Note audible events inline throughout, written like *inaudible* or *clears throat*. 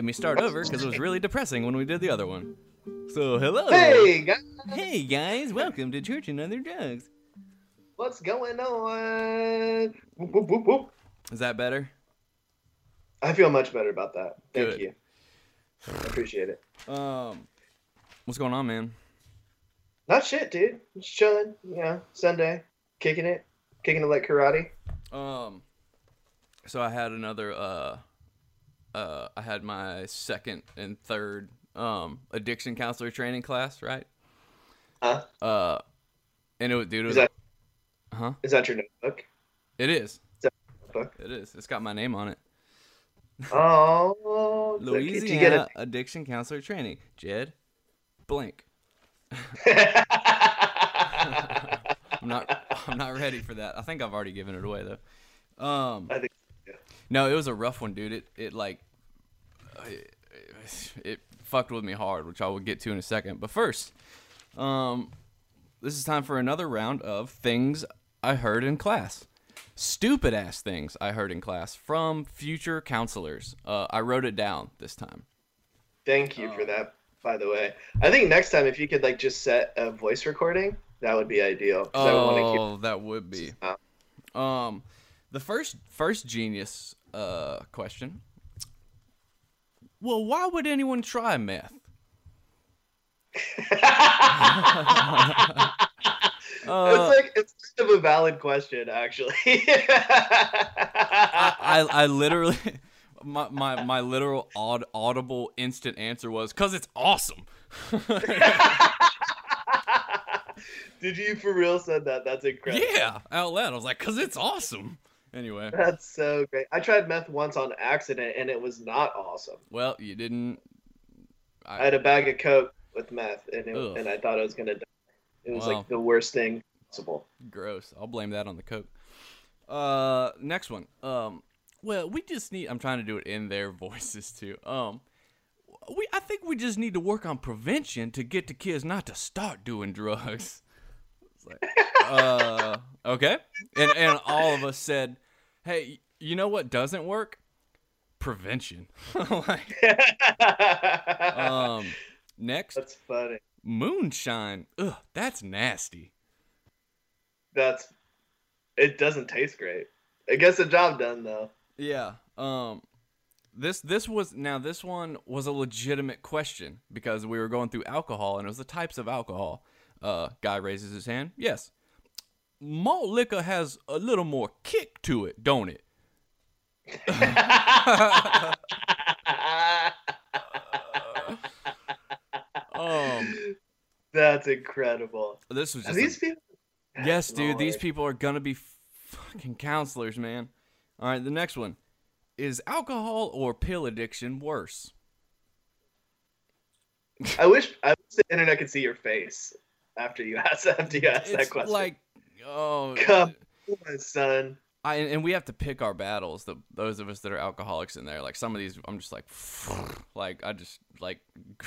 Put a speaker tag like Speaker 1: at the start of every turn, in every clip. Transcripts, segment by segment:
Speaker 1: Made me start over because it was really depressing when we did the other one. So hello.
Speaker 2: Hey guys,
Speaker 1: Hey guys, welcome to Church and Other Drugs.
Speaker 2: what's going on? Whoop, whoop, whoop, whoop.
Speaker 1: Is that better?
Speaker 2: I feel much better about that. Thank
Speaker 1: Good.
Speaker 2: you. I appreciate it.
Speaker 1: Um, what's going on, man?
Speaker 2: Not shit, dude. Just chilling. You know, Sunday, kicking it, kicking it like karate.
Speaker 1: Um, so I had another. Uh, uh, I had my second and third um addiction counselor training class, right?
Speaker 2: Huh?
Speaker 1: Uh, and it was dude. It was,
Speaker 2: Is that
Speaker 1: huh?
Speaker 2: is that your notebook?
Speaker 1: It is.
Speaker 2: Notebook.
Speaker 1: It is. It's got my name on it.
Speaker 2: Oh, *laughs* did you
Speaker 1: Louisiana
Speaker 2: get
Speaker 1: addiction counselor training. Jed, blank. *laughs* *laughs* I'm not. I'm not ready for that. I think I've already given it away though. Um,
Speaker 2: I think.
Speaker 1: No, it was a rough one, dude. It it like it, it fucked with me hard, which I will get to in a second. But first, um, this is time for another round of things I heard in class. Stupid ass things I heard in class from future counselors. Uh, I wrote it down this time.
Speaker 2: Thank you for that. By the way, I think next time if you could like just set a voice recording, that would be ideal. I would want to hear.
Speaker 1: Oh, that would be.
Speaker 2: Uh,
Speaker 1: Um, the first first genius uh question. Well, why would anyone try meth? *laughs* Uh,
Speaker 2: it's like it's kind of a valid question, actually. *laughs*
Speaker 1: I, I I literally *laughs* my my my literal aud, audible instant answer was cuz it's awesome.
Speaker 2: Did you for real said that? That's incredible.
Speaker 1: yeah, out loud. I was like cuz it's awesome. Anyway,
Speaker 2: That's so great. I tried meth once on accident and it was not awesome.
Speaker 1: well, you didn't
Speaker 2: I had a bag of coke with meth and it, and I thought I was gonna die. It was
Speaker 1: Wow.
Speaker 2: like the worst thing possible.
Speaker 1: Gross. I'll blame that on the coke. Uh, next one. Um, well, we just need. I'm trying to do it in their *laughs* voices too. Um, we. I think we just need to work on prevention to get the kids not to start doing drugs. Like, uh, okay. And and all of us said, hey, you know what doesn't work? Prevention. *laughs* like, um, next,
Speaker 2: That's funny.
Speaker 1: moonshine. Ugh, that's nasty.
Speaker 2: That's it doesn't taste great. It gets the job done though.
Speaker 1: Yeah. Um this this was now this one was a legitimate question because we were going through alcohol and it was the types of alcohol. Uh guy raises his hand. Yes. Malt liquor has a little more kick to it, don't it? *laughs* Um
Speaker 2: That's incredible.
Speaker 1: this was just
Speaker 2: these
Speaker 1: a-
Speaker 2: people?
Speaker 1: Yes, dude, these people are gonna be fucking counselors, man. All right, the next one. Is alcohol or pill addiction worse?
Speaker 2: I wish I wish the internet could see your face after you *laughs* ask after you ask that
Speaker 1: it's
Speaker 2: question.
Speaker 1: like oh
Speaker 2: Come on, son.
Speaker 1: I and we have to pick our battles. The those of us that are alcoholics in there, like some of these, I'm just like, *laughs* like I just like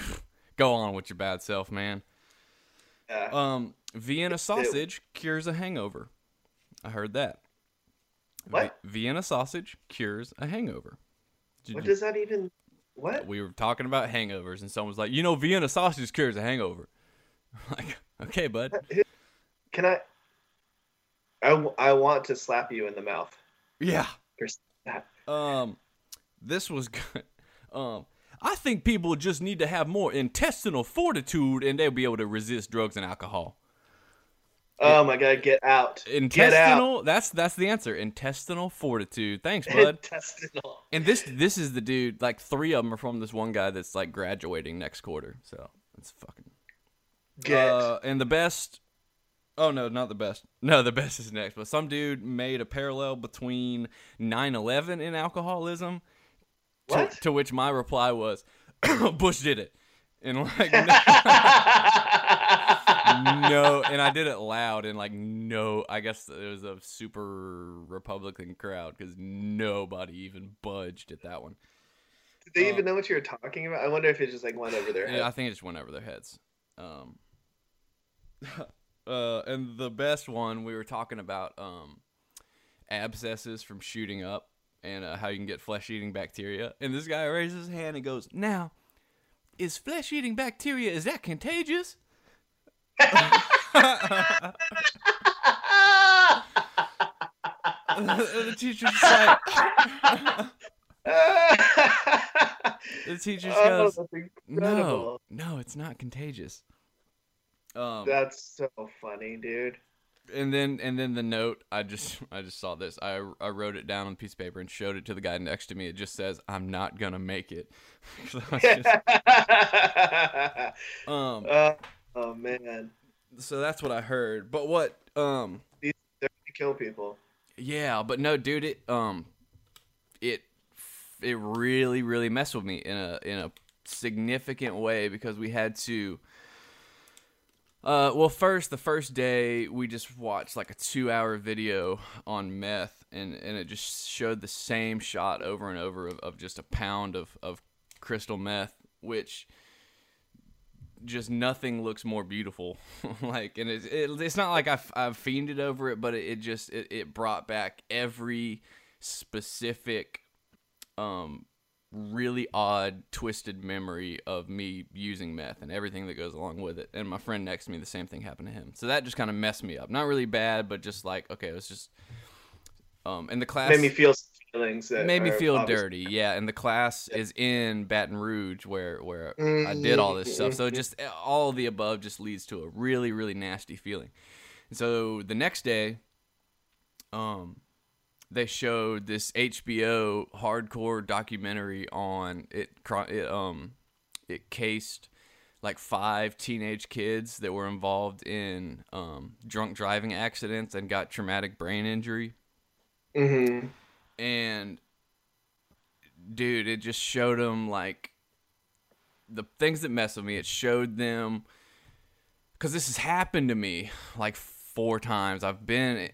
Speaker 1: *laughs* go on with your bad self, man.
Speaker 2: Yeah.
Speaker 1: Um, Vienna sausage cures a hangover. I heard that.
Speaker 2: What?
Speaker 1: Vi- Vienna sausage cures a hangover. Did
Speaker 2: what
Speaker 1: you-
Speaker 2: does that even? What?
Speaker 1: we were talking about hangovers, and someone's like, you know, Vienna sausage cures a hangover. like, okay, bud. *laughs*
Speaker 2: Can I? I, I want to slap you in the mouth.
Speaker 1: Yeah. Um, this was good. *laughs* Um, I think people just need to have more intestinal fortitude, and they'll be able to resist drugs and alcohol.
Speaker 2: Oh my god, get out. Get out.
Speaker 1: Intestinal. That's that's the answer. Intestinal fortitude. Thanks, bud.
Speaker 2: Intestinal.
Speaker 1: and this this is the dude. Like three of them are from this one guy that's like graduating next quarter. So it's fucking.
Speaker 2: Get.
Speaker 1: Uh, and the best. Oh no, not the best. *laughs* No, the best is next. But some dude made a parallel between 9/11 and alcoholism. To, to which my reply was, *coughs* Bush did it, and like *laughs* no, no, and I did it loud and like no. I guess it was a super Republican crowd because nobody even budged at that one.
Speaker 2: Did they even know what you were talking about? I wonder if it just like went over their head.
Speaker 1: Yeah, I think it just went over their heads. Um, *laughs* uh, and the best one we were talking about um, abscesses from shooting up, and uh, how you can get flesh eating bacteria. And this guy raises his hand and goes, "Now, is flesh eating bacteria is that contagious?" *laughs* the teacher's just like, *laughs* the teacher
Speaker 2: Oh,
Speaker 1: goes, "No, no, it's not contagious." Um,
Speaker 2: That's so funny, dude.
Speaker 1: and then and then the note I just *laughs* I just saw this. I I wrote it down on a piece of paper and showed it to the guy next to me. It just says, "I'm not gonna make it." *laughs* Just- *laughs* um,
Speaker 2: Uh, oh man,
Speaker 1: so that's what I heard. But what um
Speaker 2: they're gonna kill people.
Speaker 1: Yeah, but no, dude, it um, it it really really messed with me in a in a significant way because we had to. Uh, well, first the first day we just watched like a two-hour video on meth, and and it just showed the same shot over and over of, of just a pound of of crystal meth, which just nothing looks more beautiful. *laughs* like, and it's it, it's not like I've I've fiended over it, but it, it just it, it brought back every specific, um, really odd, twisted memory of me using meth and everything that goes along with it. And my friend next to me, the same thing happened to him. So that just kind of messed me up. Not really bad, but just like okay, it was just. Um, and the class
Speaker 2: Made me feel feelings
Speaker 1: made me feel
Speaker 2: obviously-
Speaker 1: dirty. Yeah, and the class is in Baton Rouge where where I did all this stuff.
Speaker 2: Mm-hmm.
Speaker 1: So just eh, all of the above just leads to a really really nasty feeling. And so the next day, um, they showed this HBO hardcore documentary on it. it um, it cased like five teenage kids that were involved in um, drunk driving accidents and got traumatic brain injury
Speaker 2: Mhm.
Speaker 1: and dude it just showed them like the things that mess with me it showed them because this has happened to me like four times. I've been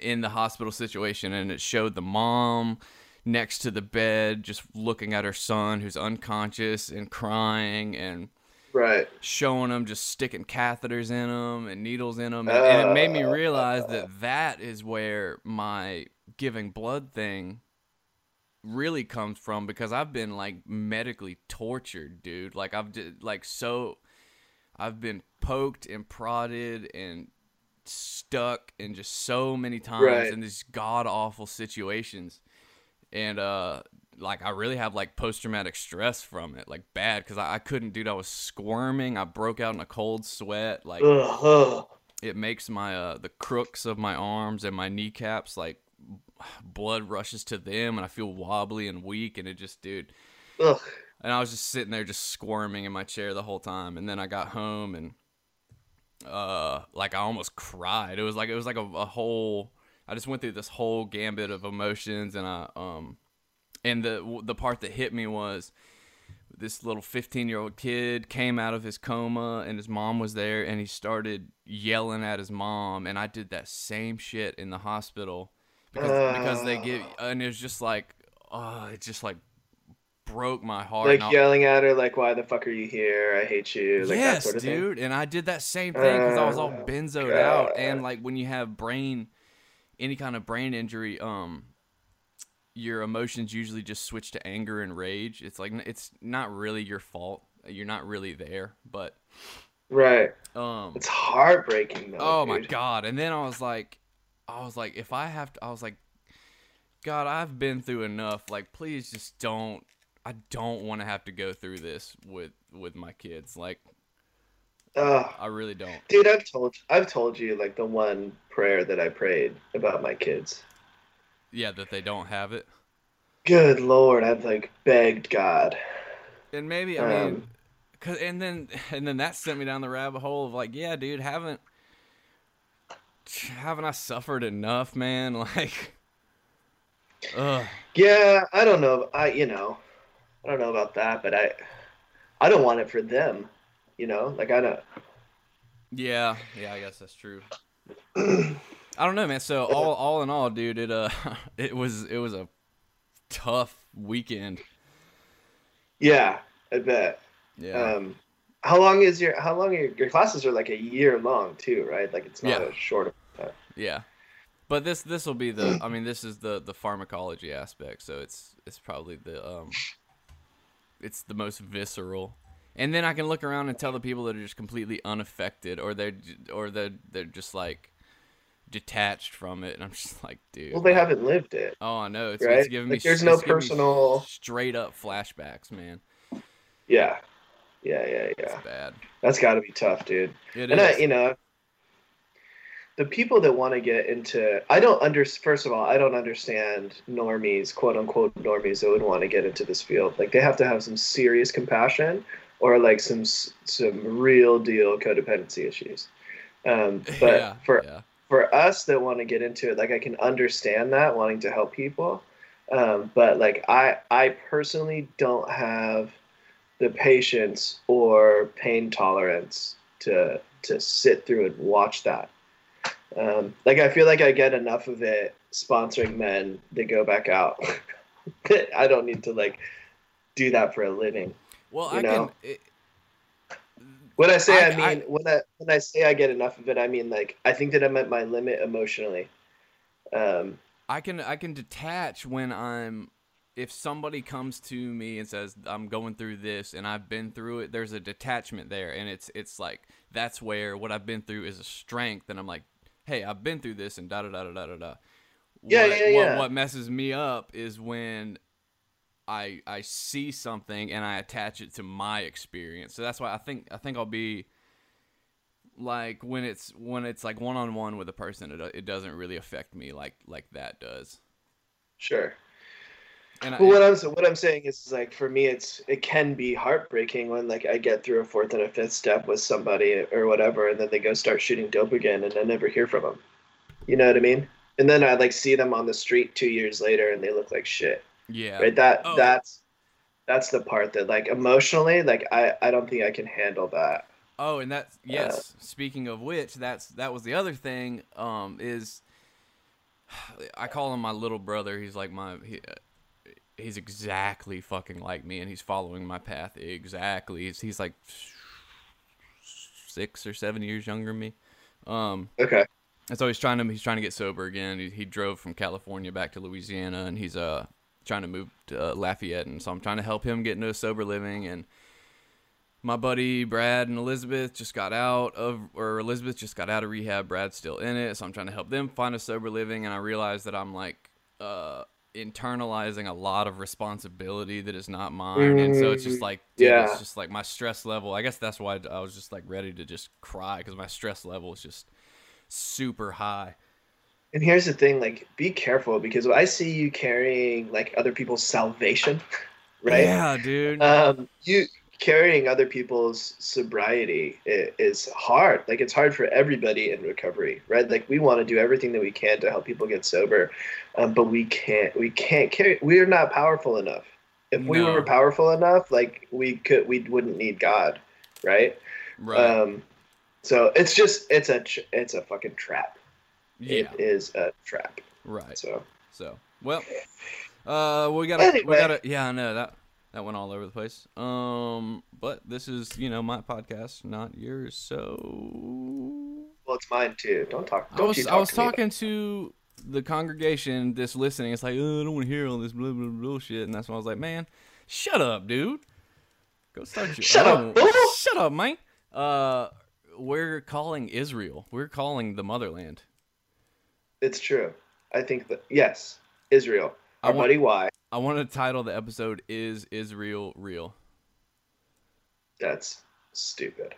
Speaker 1: in the hospital situation and it showed the mom next to the bed just looking at her son who's unconscious and crying and
Speaker 2: Right.
Speaker 1: showing them just sticking catheters in them and needles in them and, and it made me uh. realize that that is where my giving blood thing really comes from because I've been like medically tortured dude. Like I've did, like so I've been poked and prodded and stuck in just so many times
Speaker 2: Right.
Speaker 1: in these god awful situations and uh like I really have like post traumatic stress from it, like bad, because I, I couldn't, dude. I was squirming. I broke out in a cold sweat. Like
Speaker 2: ugh.
Speaker 1: it makes my uh the crooks of my arms and my kneecaps like blood rushes to them, and I feel wobbly and weak, and it just, dude.
Speaker 2: Ugh.
Speaker 1: And I was just sitting there, just squirming in my chair the whole time. And then I got home and, uh, like I almost cried. It was like it was like a, a whole. I just went through this whole gambit of emotions, and I um, and the the part that hit me was this little 15 year old kid came out of his coma and his mom was there and he started yelling at his mom and i did that same shit in the hospital because because they give and it was just like oh it just like broke my heart
Speaker 2: Like yelling at her, like, "Why the fuck are you here? I hate you." Like that
Speaker 1: yes,
Speaker 2: sort of thing.
Speaker 1: dude. And I did that same thing because I was all
Speaker 2: Oh,
Speaker 1: benzoed out. And like when you have brain, any kind of brain injury, um, your emotions usually just switch to anger and rage. It's like it's not really your fault. You're not really there, but
Speaker 2: Right.
Speaker 1: um,
Speaker 2: It's heartbreaking though.
Speaker 1: oh my god. And then I was like, I was like, if I have to, I was like, God, I've been through enough. Like, please just don't. I don't want to have to go through this with with my kids. Like,
Speaker 2: Ugh.
Speaker 1: I really don't.
Speaker 2: Dude, I've told I've told you like the one prayer that I prayed about my kids.
Speaker 1: Yeah, that they don't have it.
Speaker 2: Good lord, I've like begged God.
Speaker 1: And maybe I mean,
Speaker 2: Um,
Speaker 1: cause and then and then that sent me down the rabbit hole of like, yeah, dude, haven't haven't I suffered enough, man? *laughs* Like, ugh.
Speaker 2: Yeah, I don't know. I you know, I don't know about that, but I I don't want it for them. You know, like I don't.
Speaker 1: Yeah, yeah, I guess that's true. *clears throat* I don't know, man. So all all in all, dude, it uh, *laughs* it was it was a tough weekend.
Speaker 2: Yeah, I bet.
Speaker 1: Yeah,
Speaker 2: Um, how long is your how long are your, your classes are like a year long too, right? Like it's not
Speaker 1: Yeah.
Speaker 2: a short.
Speaker 1: yeah. But this this will be the I mean this is the the pharmacology aspect, so it's it's probably the um it's the most visceral. And then I can look around and tell the people that are just completely unaffected or they're or they're they're just like detached from it and I'm just like, dude.
Speaker 2: Well, they haven't lived it.
Speaker 1: Oh, I know. It's,
Speaker 2: right?
Speaker 1: it's giving
Speaker 2: like,
Speaker 1: me
Speaker 2: there's
Speaker 1: it's
Speaker 2: no personal
Speaker 1: straight up flashbacks, man.
Speaker 2: Yeah. Yeah, yeah, yeah.
Speaker 1: It's bad.
Speaker 2: That's got to be tough, dude.
Speaker 1: It
Speaker 2: and I, you know, the people that want to get into, I don't under. First of all, I don't understand normies, quote unquote normies, that would want to get into this field. Like they have to have some serious compassion, or like some some real deal codependency issues. Um, *laughs* but
Speaker 1: yeah,
Speaker 2: for
Speaker 1: yeah.
Speaker 2: for us that want to get into it, like I can understand that wanting to help people, um, but like I I personally don't have the patience or pain tolerance to to sit through and watch that. Um, like I feel like I get enough of it sponsoring men that go back out. *laughs* I don't need to like do that for a living.
Speaker 1: Well, I
Speaker 2: know?
Speaker 1: can. It,
Speaker 2: When I say I,
Speaker 1: I-
Speaker 2: mean
Speaker 1: I-
Speaker 2: when I when I say I get enough of it, I mean like I think that I'm at my limit emotionally. Um,
Speaker 1: I can I can detach when I'm if somebody comes to me and says I'm going through this and I've been through it there's a detachment there and it's it's like that's where what I've been through is a strength and I'm like hey I've been through this and da da da da da da
Speaker 2: Yeah,
Speaker 1: what,
Speaker 2: yeah,
Speaker 1: what,
Speaker 2: yeah.
Speaker 1: what messes me up is when I I see something and I attach it to my experience so that's why I think I think I'll be like when it's when it's like one on one with a person it, it doesn't really affect me like like that does
Speaker 2: sure.
Speaker 1: And I,
Speaker 2: But what I'm what I'm saying is, is like for me, it's it can be heartbreaking when like I get through a fourth and a fifth step with somebody or whatever, and then they go start shooting dope again, and I never hear from them. You know what I mean? And then I like see them on the street two years later, and they look like shit.
Speaker 1: yeah
Speaker 2: Right? That
Speaker 1: Oh.
Speaker 2: that's that's the part that like emotionally, like I I don't think I can handle that.
Speaker 1: oh and that's yes speaking of which that's that was the other thing um is *sighs* i call him my little brother he's like my he, uh, he's exactly fucking like me and he's following my path exactly he's, he's like six or seven years younger than me um
Speaker 2: Okay.
Speaker 1: And so he's trying to he's trying to get sober again. He, he drove from California back to Louisiana, and he's uh trying to move to uh, Lafayette. And so I'm trying to help him get into a sober living. And my buddy Brad and Elizabeth just got out of, or Elizabeth just got out of rehab. Brad's still in it, so I'm trying to help them find a sober living. And I realize that I'm like uh internalizing a lot of responsibility that is not mine. And so it's just like, dude,
Speaker 2: Yeah.
Speaker 1: it's just like my stress level. I guess that's why I was just like ready to just cry because my stress level is just super high.
Speaker 2: And here's the thing, like, be careful because I see you carrying like other people's salvation, *laughs* right?
Speaker 1: Yeah, dude.
Speaker 2: um, you carrying other people's sobriety is hard. Like it's hard for everybody in recovery, right? Like we want to do everything that we can to help people get sober, um, but we can't. We can't carry. We are not powerful enough. If we
Speaker 1: No.
Speaker 2: were powerful enough, like we could, we wouldn't need God, right?
Speaker 1: right.
Speaker 2: Um, so it's just it's a it's a fucking trap.
Speaker 1: yeah.
Speaker 2: It is a trap.
Speaker 1: Right.
Speaker 2: So
Speaker 1: So, well, uh, we gotta, we gotta, yeah, I know that that went all over the place. Um, but this is, you know, my podcast, not yours. So,
Speaker 2: well, it's mine too. Don't talk.
Speaker 1: I
Speaker 2: Don't
Speaker 1: was,
Speaker 2: you talk
Speaker 1: I was
Speaker 2: to
Speaker 1: talking to the congregation that's listening. It's like, oh, I don't want to hear all this blah blah bullshit, and that's why I was like, man, shut up, dude. Go start your
Speaker 2: Shut up,
Speaker 1: own-
Speaker 2: fool.
Speaker 1: Shut up, man. Uh, we're calling Israel. We're calling the motherland.
Speaker 2: It's true. I think that yes, Israel.
Speaker 1: I
Speaker 2: Our
Speaker 1: want-
Speaker 2: buddy Wye.
Speaker 1: I want to title the episode "Is Israel Real?"
Speaker 2: That's stupid.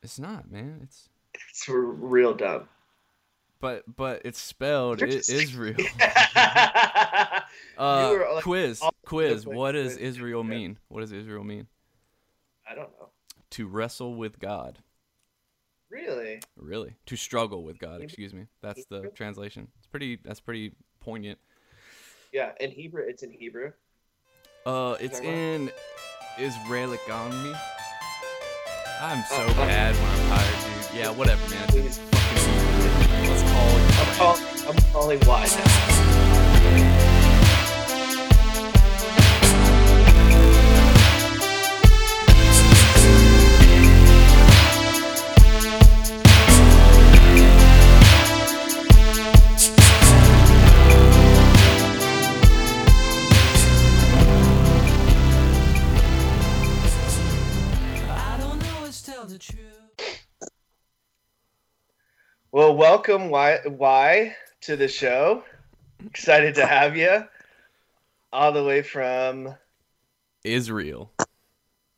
Speaker 1: It's not, man. It's
Speaker 2: It's real dumb.
Speaker 1: but but it's spelled
Speaker 2: just-
Speaker 1: Israel. *laughs*
Speaker 2: uh, like,
Speaker 1: quiz, quiz. What does. Israel mean? What does Israel mean?
Speaker 2: I don't know.
Speaker 1: To wrestle with God.
Speaker 2: Really?
Speaker 1: Really? To struggle with God. Excuse me. That's the translation. It's pretty. That's pretty poignant.
Speaker 2: Yeah. In Hebrew, it's in Hebrew.
Speaker 1: Uh, it's in Israelic on me. I'm so
Speaker 2: Oh,
Speaker 1: bad when I'm tired, dude. Yeah, whatever, man. It's in
Speaker 2: Please.
Speaker 1: Let's call it.
Speaker 2: I'm, call, I'm calling Wye now. Welcome, Wye, y to the show. Excited to have you. All the way from
Speaker 1: Israel.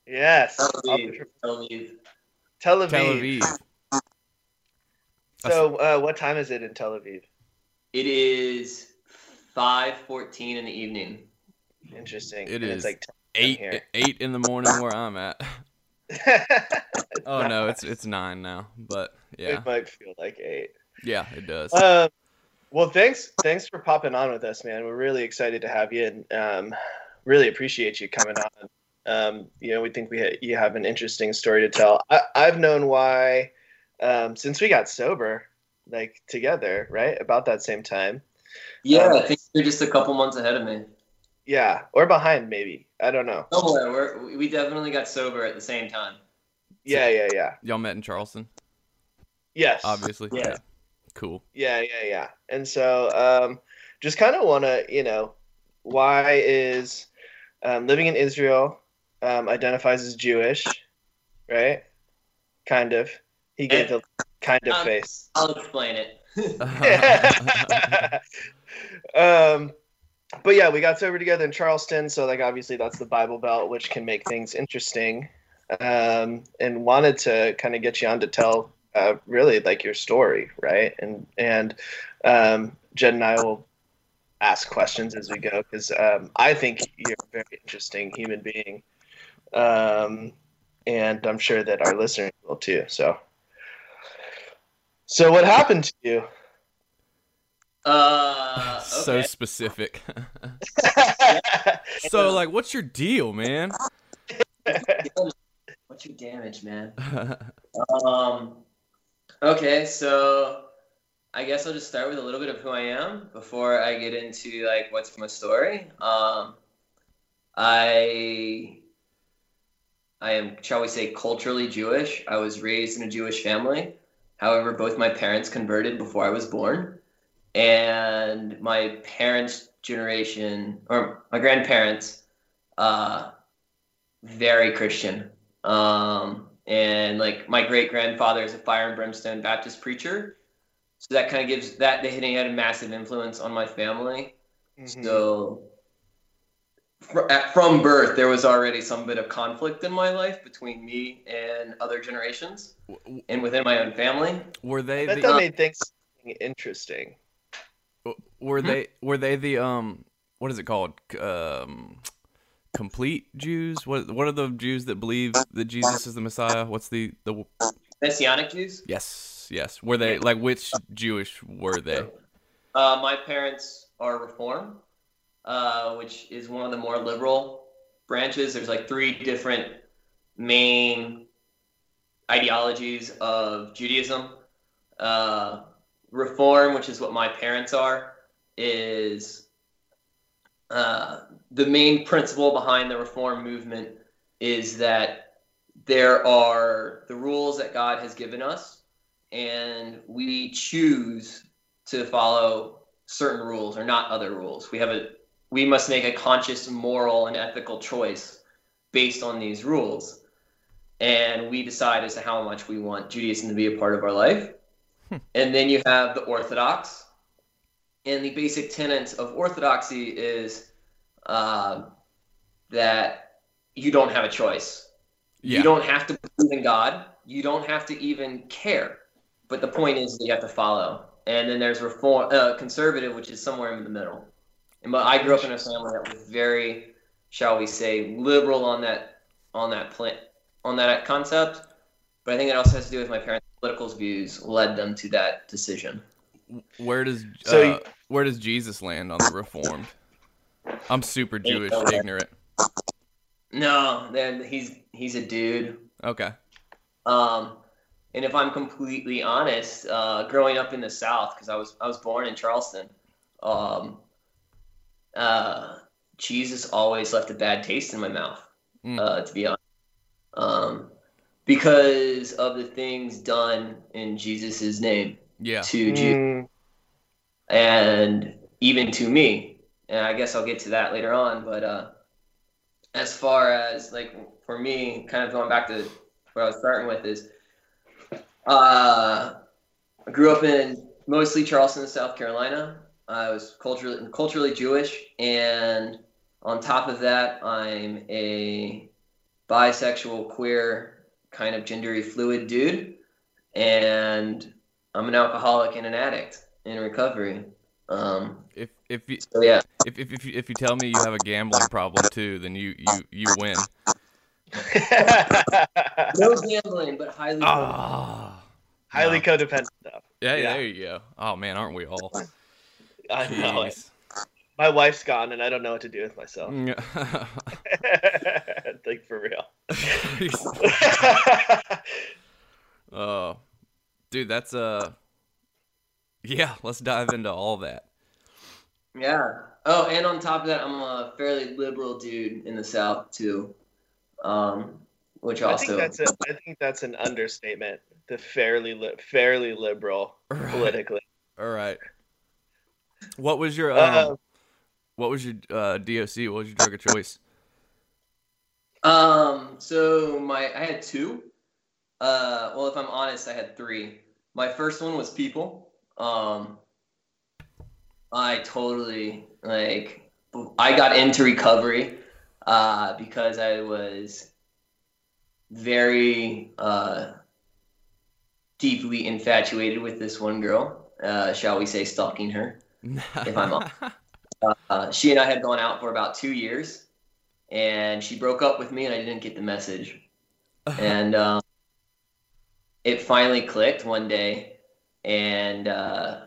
Speaker 2: Yes.
Speaker 3: Tel
Speaker 2: all the way
Speaker 3: Aviv. Tel Aviv.
Speaker 2: Tel Aviv.
Speaker 1: Tel Aviv.
Speaker 2: So, uh, what time is it in Tel Aviv?
Speaker 3: It is 5:14 in the evening.
Speaker 2: Interesting.
Speaker 1: It
Speaker 2: And
Speaker 1: is
Speaker 2: It's like
Speaker 1: Eight
Speaker 2: here.
Speaker 1: eight in the morning where I'm at. *laughs* Oh no, it's *laughs* it's nine now. But yeah,
Speaker 2: It might feel like eight.
Speaker 1: yeah, it does.
Speaker 2: Um, well, thanks, thanks for popping on with us, man. We're really excited to have you, and um, really appreciate you coming on. Um, you know, we think we ha- you have an interesting story to tell. I- I've known Wye um, since we got sober, like together, right about that same time.
Speaker 3: Yeah,
Speaker 2: Um,
Speaker 3: I think you're just a couple months ahead of me.
Speaker 2: Yeah, or behind maybe. I don't know.
Speaker 3: Somewhere, we're, we definitely got sober at the same time.
Speaker 2: Yeah, yeah, yeah.
Speaker 1: Y'all met in Charleston,
Speaker 2: Yes.
Speaker 1: obviously.
Speaker 3: Yeah.
Speaker 1: Cool.
Speaker 2: Yeah, yeah, yeah. And so, um, just kind of want to, you know, Wye is um, living in Israel um, identifies as Jewish, right? Kind of. He gave the kind of
Speaker 3: Um,
Speaker 2: face.
Speaker 3: I'll explain it. *laughs*
Speaker 2: um, but yeah, we got sober together in Charleston, so like obviously that's the Bible Belt, which can make things interesting. Um, and wanted to kind of get you on to tell uh, really like your story, right? And and um, Jed and I will ask questions as we go because um, I think you're a very interesting human being, um, and I'm sure that our listeners will too. So, so what happened to you?
Speaker 3: Uh, *laughs*
Speaker 1: so specific. *laughs* so like, what's your deal, man?
Speaker 3: What's your damage, man? *laughs* Um, okay, so I guess I'll just start with a little bit of who I am before I get into like what's my story. Um, I I am, shall we say, culturally Jewish. I was raised in a Jewish family. However, both my parents converted before I was born, and my parents' generation or my grandparents, uh, very Christian. Um, and like my great grandfather is a fire and brimstone Baptist preacher, so that kind of gives that they had a massive influence on my family.
Speaker 2: Mhm.
Speaker 3: So fr- at- from birth, there was already some bit of conflict in my life between me and other generations, and within my own family.
Speaker 1: Were they
Speaker 2: But
Speaker 1: the
Speaker 2: that made things interesting.
Speaker 1: were
Speaker 3: Hmm?
Speaker 1: they were they the um what is it called um complete Jews? What what are the Jews that believe that Jesus is the Messiah? What's the the
Speaker 3: Messianic Jews.
Speaker 1: yes yes were they like which Jewish were they?
Speaker 3: Uh, my parents are Reform, uh, which is one of the more liberal branches. There's like three different main ideologies of Judaism. Uh, Reform, which is what my parents are, is uh, the main principle behind the Reform movement is that there are the rules that God has given us, and we choose to follow certain rules or not other rules. We have a we must make a conscious moral and ethical choice based on these rules. And we decide as to how much we want Judaism to be a part of our life. and then you have the Orthodox. And the basic tenets of Orthodoxy is uh, that you don't have a choice.
Speaker 1: Yeah.
Speaker 3: You don't have to believe in God. You don't have to even care. But the point is that you have to follow. And then there's reform, uh, conservative, which is somewhere in the middle. And but I grew up in a family that was very, shall we say, liberal on that on that plan on that concept. But I think it also has to do with my parents' political views led them to that decision.
Speaker 1: Where does
Speaker 2: So
Speaker 1: uh, where does Jesus land on the Reformed? I'm super Jewish, ignorant.
Speaker 3: No, then he's he's a dude.
Speaker 1: Okay.
Speaker 3: Um, and if I'm completely honest, uh, growing up in the South, because I was I was born in Charleston, um, uh, Jesus always left a bad taste in my mouth.
Speaker 1: Mm.
Speaker 3: Uh, to be honest, um, because of the things done in Jesus' name
Speaker 1: Yeah.
Speaker 3: to Jews
Speaker 2: Mm,
Speaker 3: and even to me. And I guess I'll get to that later on. But uh, as far as like for me, kind of going back to what I was starting with is, uh, I grew up in mostly Charleston, South Carolina. I was culturally culturally Jewish, and on top of that, I'm a bisexual, queer, kind of gendery fluid dude, and I'm an alcoholic and an addict in recovery. Um,
Speaker 1: If if you
Speaker 3: so yeah,
Speaker 1: if if if you, if you tell me you have a gambling problem too, then you you you win. *laughs*
Speaker 3: no gambling, but highly.
Speaker 1: Ah.
Speaker 2: Highly
Speaker 1: No.
Speaker 2: codependent stuff.
Speaker 1: Yeah,
Speaker 2: Yeah.
Speaker 1: there you go. Oh man, aren't we all?
Speaker 2: I know it. My wife's gone, and I don't know what to do with myself.
Speaker 1: Mm. *laughs*
Speaker 2: like for real. *laughs*
Speaker 1: Oh, dude, that's uh, yeah. Let's dive into all that.
Speaker 3: Yeah. Oh, and on top of that, I'm a fairly liberal dude in the South too, um, which also I
Speaker 2: think that's a, I think that's an understatement. The fairly li- fairly liberal
Speaker 1: Right.
Speaker 2: politically.
Speaker 1: All right. What was your um,
Speaker 2: Uh,
Speaker 1: what was your uh, DOC? What was your drug of choice?
Speaker 3: Um. So my I had two. Uh. Well, if I'm honest, I had three. My first one was people. Um. I totally like. I got into recovery, uh, because I was very uh, deeply infatuated with this one girl. Uh, shall we say, stalking her. If I'm *laughs* honest. uh, she and I had gone out for about two years, and she broke up with me, and I didn't get the message. *laughs* And um, it finally clicked one day, and uh,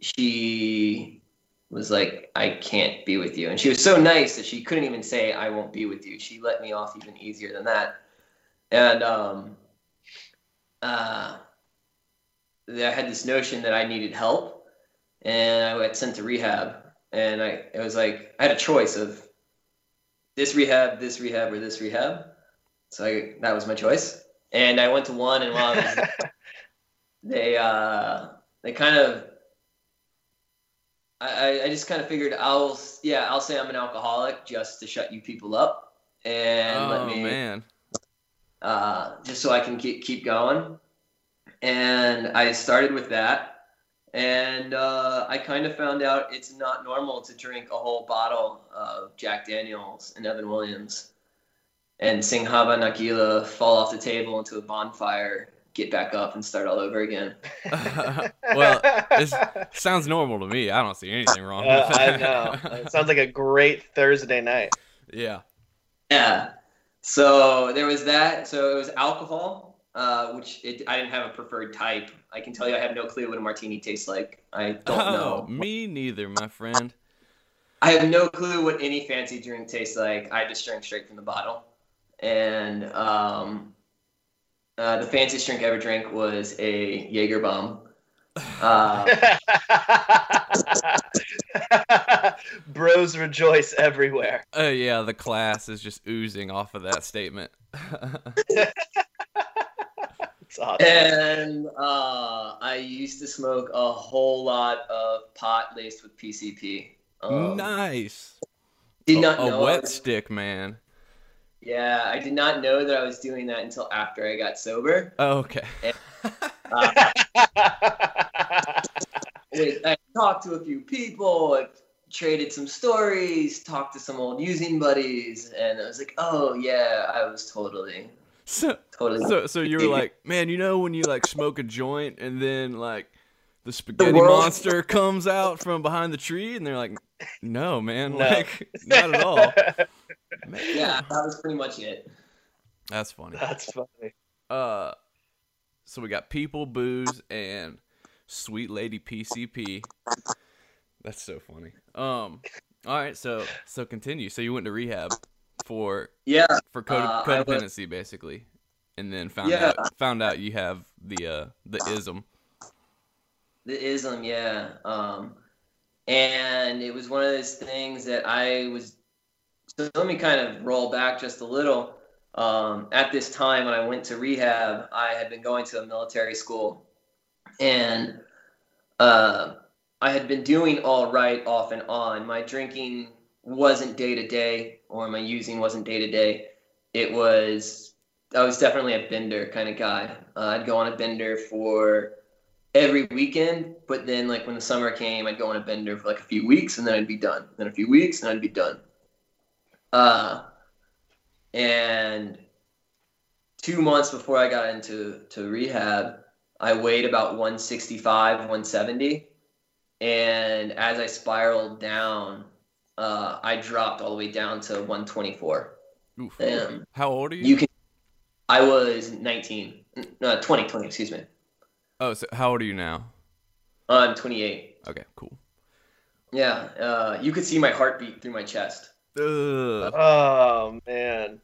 Speaker 3: she was like, "I can't be with you," and she was so nice that she couldn't even say, "I won't be with you." She let me off even easier than that, and um, uh, I had this notion that I needed help, and I got sent to rehab and I it was like I had a choice of this rehab, this rehab, or this rehab. So I, that was my choice, and I went to one, and while was *laughs* they uh, they kind of I, I- I just kind of figured I'll yeah I'll say I'm an alcoholic just to shut you people up and
Speaker 1: oh
Speaker 3: let me
Speaker 1: man.
Speaker 3: uh, just so I can keep keep going. And I started with that, and uh, I kind of found out it's not normal to drink a whole bottle of Jack Daniels and Evan Williams, and sing Hava Nagila, fall off the table into a bonfire, get back up, and start all over again. *laughs* *laughs*
Speaker 1: well, it's- Sounds normal to me. I don't see anything wrong
Speaker 2: Uh,
Speaker 1: with
Speaker 2: I know. *laughs* It sounds like a great Thursday night.
Speaker 1: yeah.
Speaker 3: Yeah. So there was that. So it was alcohol, uh, which it, I didn't have a preferred type. I can tell you, I have no clue what a martini tastes like. I don't
Speaker 1: oh,
Speaker 3: know.
Speaker 1: Me neither, my friend.
Speaker 3: I have no clue what any fancy drink tastes like. I just drink straight from the bottle. And um, uh, the fanciest drink I ever drank was a Jaeger bomb. Uh, *laughs*
Speaker 2: Bros rejoice everywhere.
Speaker 1: Uh, yeah, the class is just oozing off of that statement.
Speaker 2: It's awesome.
Speaker 3: and uh, I used to smoke a whole lot of pot laced with PCP. Um,
Speaker 1: nice.
Speaker 3: Did
Speaker 1: A-
Speaker 3: not
Speaker 1: a,
Speaker 3: know. I
Speaker 1: wet
Speaker 3: was-
Speaker 1: stick, man.
Speaker 3: Yeah, I did not know that I was doing that until after I got sober.
Speaker 1: Oh, okay. *laughs*
Speaker 3: Uh, I talked to a few people, I traded some stories, talked to some old using buddies, and I was like, oh yeah, I was totally,
Speaker 1: so,
Speaker 3: totally.
Speaker 1: so, so you were *laughs* like, man, you know when you like smoke a joint and then like the spaghetti
Speaker 3: world-
Speaker 1: monster comes out from behind the tree, and they're like, no, man,
Speaker 2: No.
Speaker 1: like not at all. *laughs* Man.
Speaker 3: yeah, that was pretty much it.
Speaker 1: That's funny.
Speaker 2: That's funny.
Speaker 1: Uh, so we got people, booze, and sweet lady PCP. That's so funny. Um, all right, so so continue. So you went to rehab for
Speaker 3: Yeah,
Speaker 1: for code,
Speaker 3: Uh, I went-
Speaker 1: codependency, basically, and then found
Speaker 3: Yeah.
Speaker 1: out found out you have the uh the ism.
Speaker 3: the ism, yeah. Um, and it was one of those things that I was. So let me kind of roll back just a little. Um, at this time, when I went to rehab, I had been going to a military school, and uh, I had been doing all right off and on. My drinking wasn't day to day, or my using wasn't day to day. It was I was definitely a bender kind of guy. Uh, I'd go on a bender for every weekend. But then, like when the summer came, I'd go on a bender for like a few weeks, and then I'd be done. Then a few weeks, and I'd be done. Uh, and two months before I got into to rehab, I weighed about 165, 170, and as I spiraled down, uh, I dropped all the way down to 124.
Speaker 1: Oof.
Speaker 3: Um,
Speaker 1: How old are you?
Speaker 3: you can. I was 19, no, 20, 20, excuse me.
Speaker 1: oh, so how old are you now?
Speaker 3: I'm 28.
Speaker 1: Okay, cool.
Speaker 3: Yeah, uh, you could see my heartbeat through my chest.
Speaker 1: Ugh.
Speaker 2: oh man.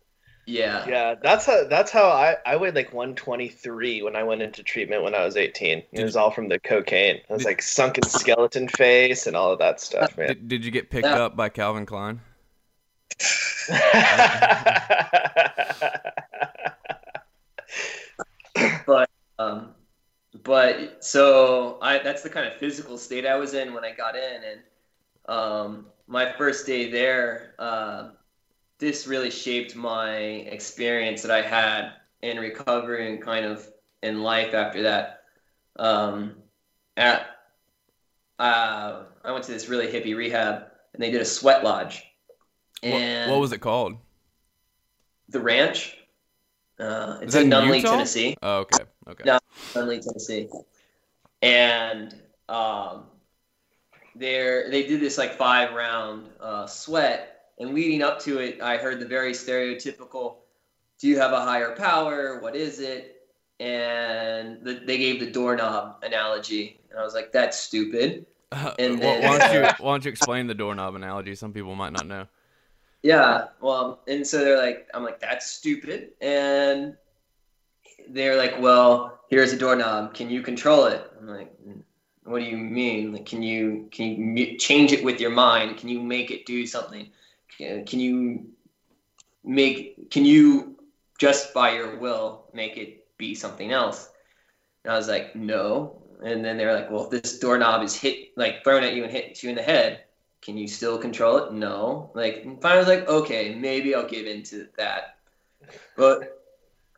Speaker 3: Yeah.
Speaker 2: Yeah, that's how that's how I I weighed like 123 when I went into treatment when I was 18. It was all from the cocaine. It was
Speaker 1: Did-
Speaker 2: like sunken skeleton face and all of that stuff, man.
Speaker 1: Did, did you get picked
Speaker 3: Yeah.
Speaker 1: up by Calvin Klein? *laughs*
Speaker 3: but um, but so I that's the kind of physical state I was in when I got in, and um, my first day there, uh, this really shaped my experience that I had in recovery and kind of in life after that. Um, at uh, I went to this really hippie rehab, and they did a sweat lodge.
Speaker 1: What,
Speaker 3: And
Speaker 1: what was it called?
Speaker 3: the ranch? Uh, it's in Nunnelly,
Speaker 1: Utah?
Speaker 3: Tennessee.
Speaker 1: Oh, okay. Okay.
Speaker 3: No. Nunnelly, Tennessee. And um, there they did this like five round uh, sweat, and leading up to it, I heard the very stereotypical, "Do you have a higher power? What is it?" And the, they gave the doorknob analogy, and I was like, "That's stupid." And
Speaker 1: why,
Speaker 3: then-
Speaker 1: why don't you *laughs* why don't you explain the doorknob analogy? Some people might not know.
Speaker 3: Yeah, well, and so they're like, I'm like, that's stupid. And they're like, well, here's a doorknob. Can you control it? I'm like, what do you mean? Like, can you can you change it with your mind? Can you make it do something? Can, you make can you just by your will make it be something else? And I was like, no. And then they're like, well, if this doorknob is hit like thrown at you and hit you in the head, can you still control it? No. Like, and finally, I was like, okay, maybe I'll give into that. But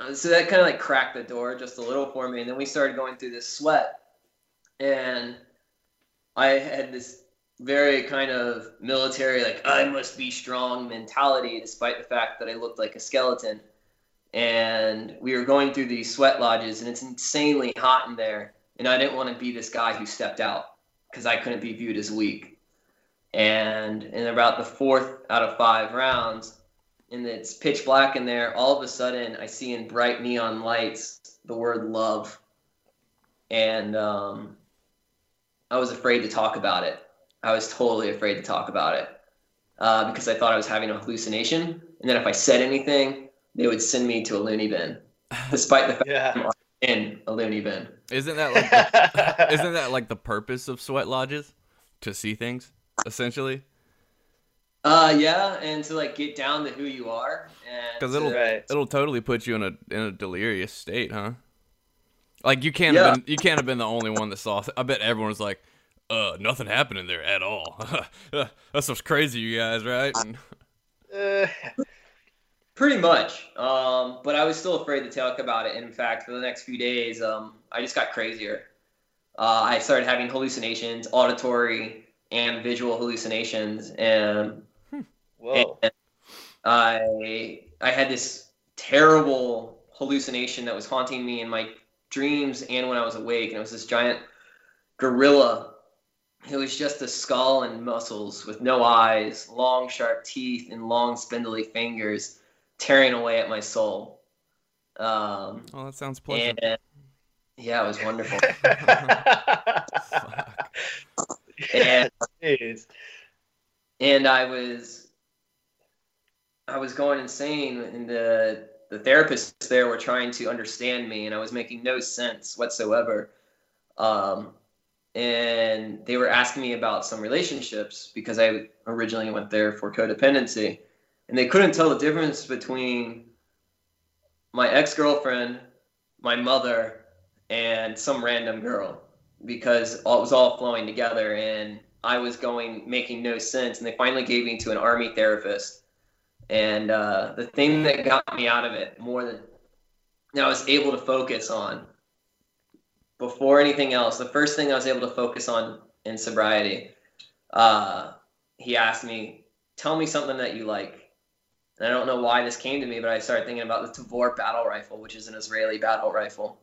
Speaker 3: uh, so that kind of like cracked the door just a little for me. And then we started going through this sweat, and I had this very kind of military, like I must be strong mentality, despite the fact that I looked like a skeleton. And we were going through these sweat lodges, and it's insanely hot in there. And I didn't want to be this guy who stepped out because I couldn't be viewed as weak. And in about the fourth out of five rounds, and it's pitch black in there, all of a sudden I see in bright neon lights the word love. And um, I was afraid to talk about it. I was totally afraid to talk about it uh, because I thought I was having a hallucination. And then if I said anything, they would send me to a loony bin, *laughs* despite the fact
Speaker 2: yeah.
Speaker 3: I'm in a loony bin.
Speaker 1: Isn't that like the, *laughs* isn't that like the purpose of sweat lodges? To see things, essentially.
Speaker 3: Uh, yeah, and to like get down to who you are, and
Speaker 1: 'Cause
Speaker 3: to-
Speaker 1: it'll-
Speaker 2: right.
Speaker 1: It'll totally put you in a in a delirious state, huh? Like you can't
Speaker 3: Yeah.
Speaker 1: have been you can't have been the only one that saw. I bet everyone was like, "Uh, nothing happened in there at all." *laughs* That's what's crazy, you guys, right? And,
Speaker 2: Uh,
Speaker 3: Pretty much. Um, but I was still afraid to talk about it. And in fact, for the next few days, um, I just got crazier. Uh, I started having hallucinations, auditory and visual hallucinations, and,
Speaker 2: whoa.
Speaker 3: and I I had this terrible hallucination that was haunting me in my dreams and when I was awake. And it was this giant gorilla. It was just a skull and muscles with no eyes, long sharp teeth, and long spindly fingers tearing away at my soul. Um,
Speaker 1: oh, that sounds pleasant.
Speaker 3: and yeah, it was wonderful. *laughs* And
Speaker 2: Jeez.
Speaker 3: and I was I was going insane and the the therapists there were trying to understand me and I was making no sense whatsoever. Um, and they were asking me about some relationships because I originally went there for codependency. And they couldn't tell the difference between my ex-girlfriend, my mother, and some random girl because it was all flowing together and I was going making no sense. And they finally gave me to an army therapist and uh, the thing that got me out of it more than that I was able to focus on before anything else, the first thing I was able to focus on in sobriety, uh, he asked me, "Tell me something that you like." And I don't know why this came to me, but I started thinking about the Tavor battle rifle, which is an Israeli battle rifle.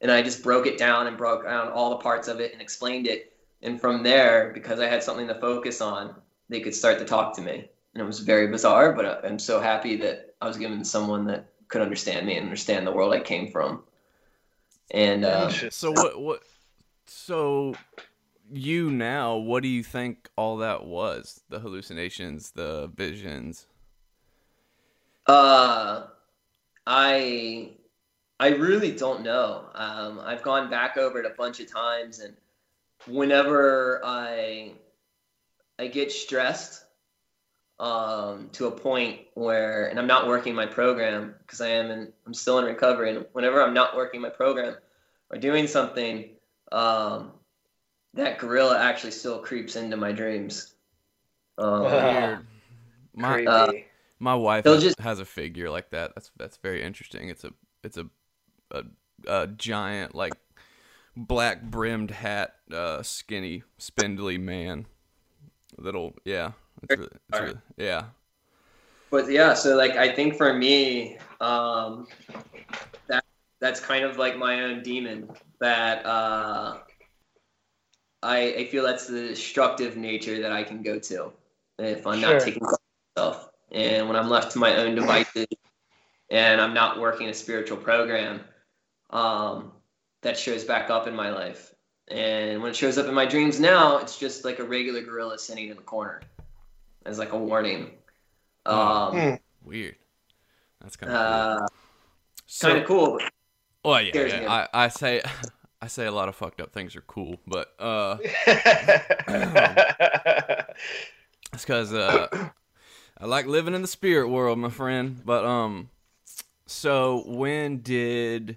Speaker 3: And I just broke it down and broke down all the parts of it and explained it. And from there, because I had something to focus on, they could start to talk to me. And it was very bizarre, but I'm so happy that I was given someone that could understand me and understand the world I came from. And uh,
Speaker 1: so what? What? So you now, what do you think all that was? The hallucinations, the visions.
Speaker 3: Uh, I I really don't know. Um, I've gone back over it a bunch of times, and whenever I I get stressed um, to a point where, and I'm not working my program because I am, and I'm still in recovery. And whenever I'm not working my program or doing something, um, that gorilla actually still creeps into my dreams.
Speaker 1: Um, Weird. My, uh, my wife has, just, has, a figure like that. That's that's very interesting. It's a it's a a, a giant like black brimmed hat, uh, skinny, spindly man. Little, yeah, it's really, it's really, yeah.
Speaker 3: But yeah, so like I think for me, um, that that's kind of like my own demon that uh, I I feel that's the destructive nature that I can go to if I'm sure. not taking care of myself, and when I'm left to my own devices, and I'm not working a spiritual program um, that shows back up in my life. And when it shows up in my dreams now, it's just like a regular gorilla sitting in the corner as like a warning.
Speaker 1: Oh, um, mm. Weird. That's kind of uh, cool.
Speaker 3: So, kind of cool.
Speaker 1: Well, yeah, yeah. I, I say *laughs* I say a lot of fucked up things are cool, but uh, *laughs* it's because uh, I like living in the spirit world, my friend. But um, so when did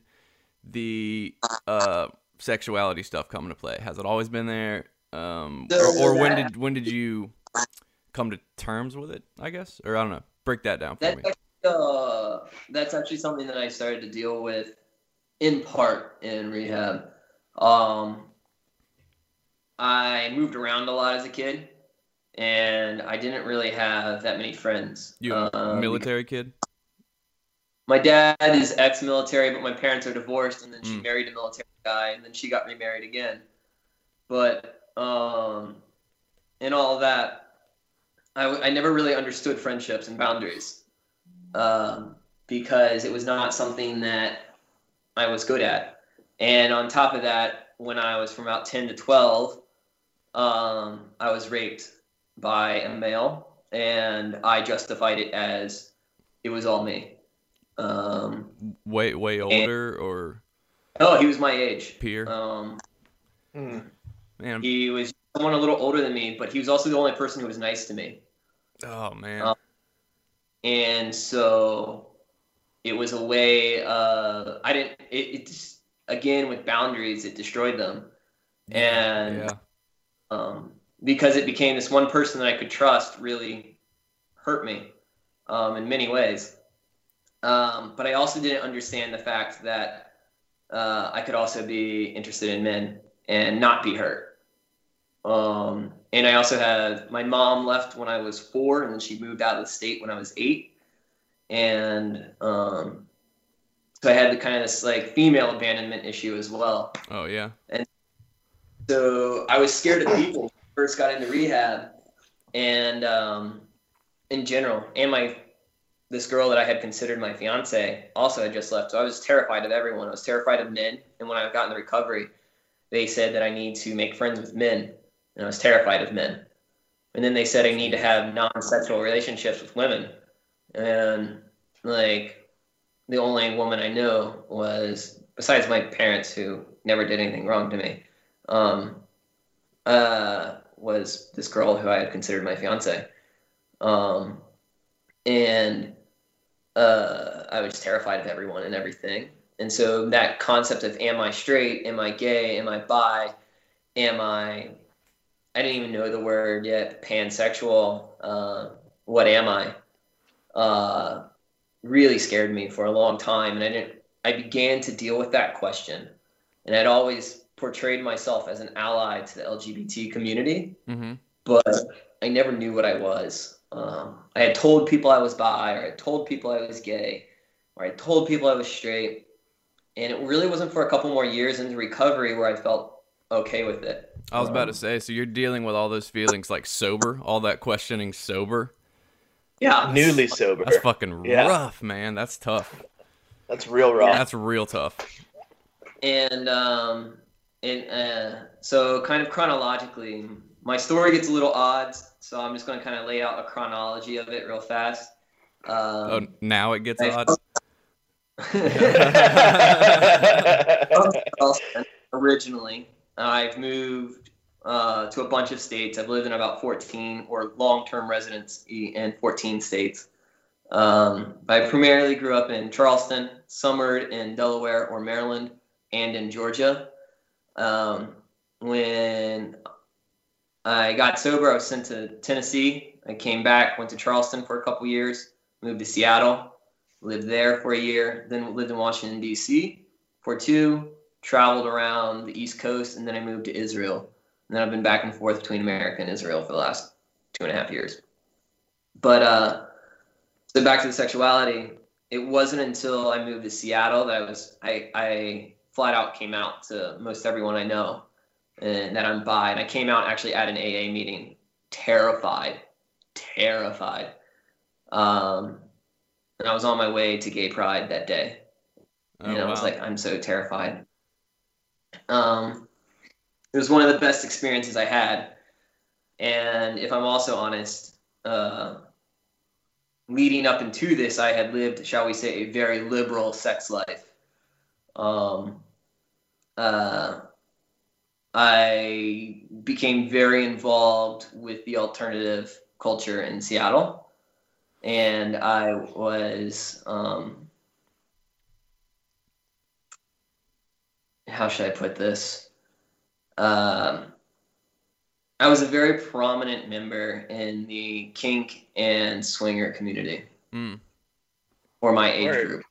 Speaker 1: the uh, sexuality stuff come into play? Has it always been there? Um, or, or when did when did you come to terms with it? I guess, or I don't know. Break that down for
Speaker 3: that's
Speaker 1: me.
Speaker 3: Actually, uh, that's actually something that I started to deal with in part in rehab. Um, I moved around a lot as a kid, and I didn't really have that many friends.
Speaker 1: You um, military kid?
Speaker 3: my dad is ex-military, but my parents are divorced, and then she mm. married a military guy, and then she got remarried again. But um, in all that, I, I never really understood friendships and boundaries um, because it was not something that I was good at. And on top of that, when I was from about 10 to 12, um, I was raped by a male, and I justified it as it was all me. Um,
Speaker 1: way way older and, or?
Speaker 3: Oh, he was my age.
Speaker 1: Peer.
Speaker 3: Um, hmm. man, he was someone a little older than me, but he was also the only person who was nice to me.
Speaker 1: Oh man. Um,
Speaker 3: and so it was a way. Uh, I didn't. It, it just, again with boundaries, it destroyed them, and yeah. um, because it became this one person that I could trust, really hurt me um, in many ways. Um, but I also didn't understand the fact that uh, I could also be interested in men and not be hurt. Um, and I also had my mom left when I was four, and then she moved out of the state when I was eight. And um, so I had the kind of this like female abandonment issue as well.
Speaker 1: Oh yeah.
Speaker 3: And so I was scared of people first got into rehab, and um, in general, and my this girl that I had considered my fiance also had just left. So I was terrified of everyone. I was terrified of men. And when I got in the recovery, they said that I need to make friends with men. And I was terrified of men. And then they said I need to have non sexual relationships with women. And like the only woman I know was, besides my parents who never did anything wrong to me, um, uh, was this girl who I had considered my fiance. Um, and uh, I was terrified of everyone and everything. And so that concept of am I straight, am I gay, am I bi, am I, I didn't even know the word yet, pansexual, uh, what am I, uh, really scared me for a long time. And I didn't, I began to deal with that question and I'd always portrayed myself as an ally to the LGBT community,
Speaker 1: Mm-hmm.
Speaker 3: but I never knew what I was. Um, I had told people I was bi, or I had told people I was gay, or I told people I was straight, and it really wasn't for a couple more years into recovery where I felt okay with it.
Speaker 1: I was about to
Speaker 3: Um,
Speaker 1: say, so you're dealing with all those feelings like sober, all that questioning sober.
Speaker 3: Yeah,
Speaker 2: Newly sober.
Speaker 1: That's fucking *laughs*
Speaker 2: Yeah.
Speaker 1: rough, man. That's tough.
Speaker 2: That's real rough.
Speaker 1: That's real tough.
Speaker 3: and um, and uh, so kind of chronologically, my story gets a little odd, so I'm just going to kind of lay out a chronology of it real fast. Um,
Speaker 1: Oh, now it gets
Speaker 3: I-
Speaker 1: odd.
Speaker 3: Charleston *laughs* *laughs* originally. I've moved uh, to a bunch of states. I've lived in about 14 or long-term residency in 14 states. Um, I primarily grew up in Charleston, summered in Delaware or Maryland, and in Georgia. Um, when I got sober, I was sent to Tennessee. I came back, went to Charleston for a couple years, moved to Seattle, lived there for a year, then lived in Washington, D.C. for two, traveled around the East Coast, and then I moved to Israel. And then I've been back and forth between America and Israel for the last two and a half years. But uh, so back to the sexuality, it wasn't until I moved to Seattle that I was I, I flat out came out to most everyone I know and that I'm bi. And I came out actually at an AA meeting, terrified, terrified. Um, and I was on my way to Gay Pride that day
Speaker 1: Oh,
Speaker 3: and I was like, I'm so terrified. Um, it was one of the best experiences I had, and if I'm also honest, uh, leading up into this, I had lived, shall we say, a very liberal sex life. Um, uh, I became very involved with the alternative culture in Seattle, and I was. Um, how should I put this? Um, I was a very prominent member in the kink and swinger community,
Speaker 1: Mm.
Speaker 3: or my age
Speaker 2: Word.
Speaker 3: group.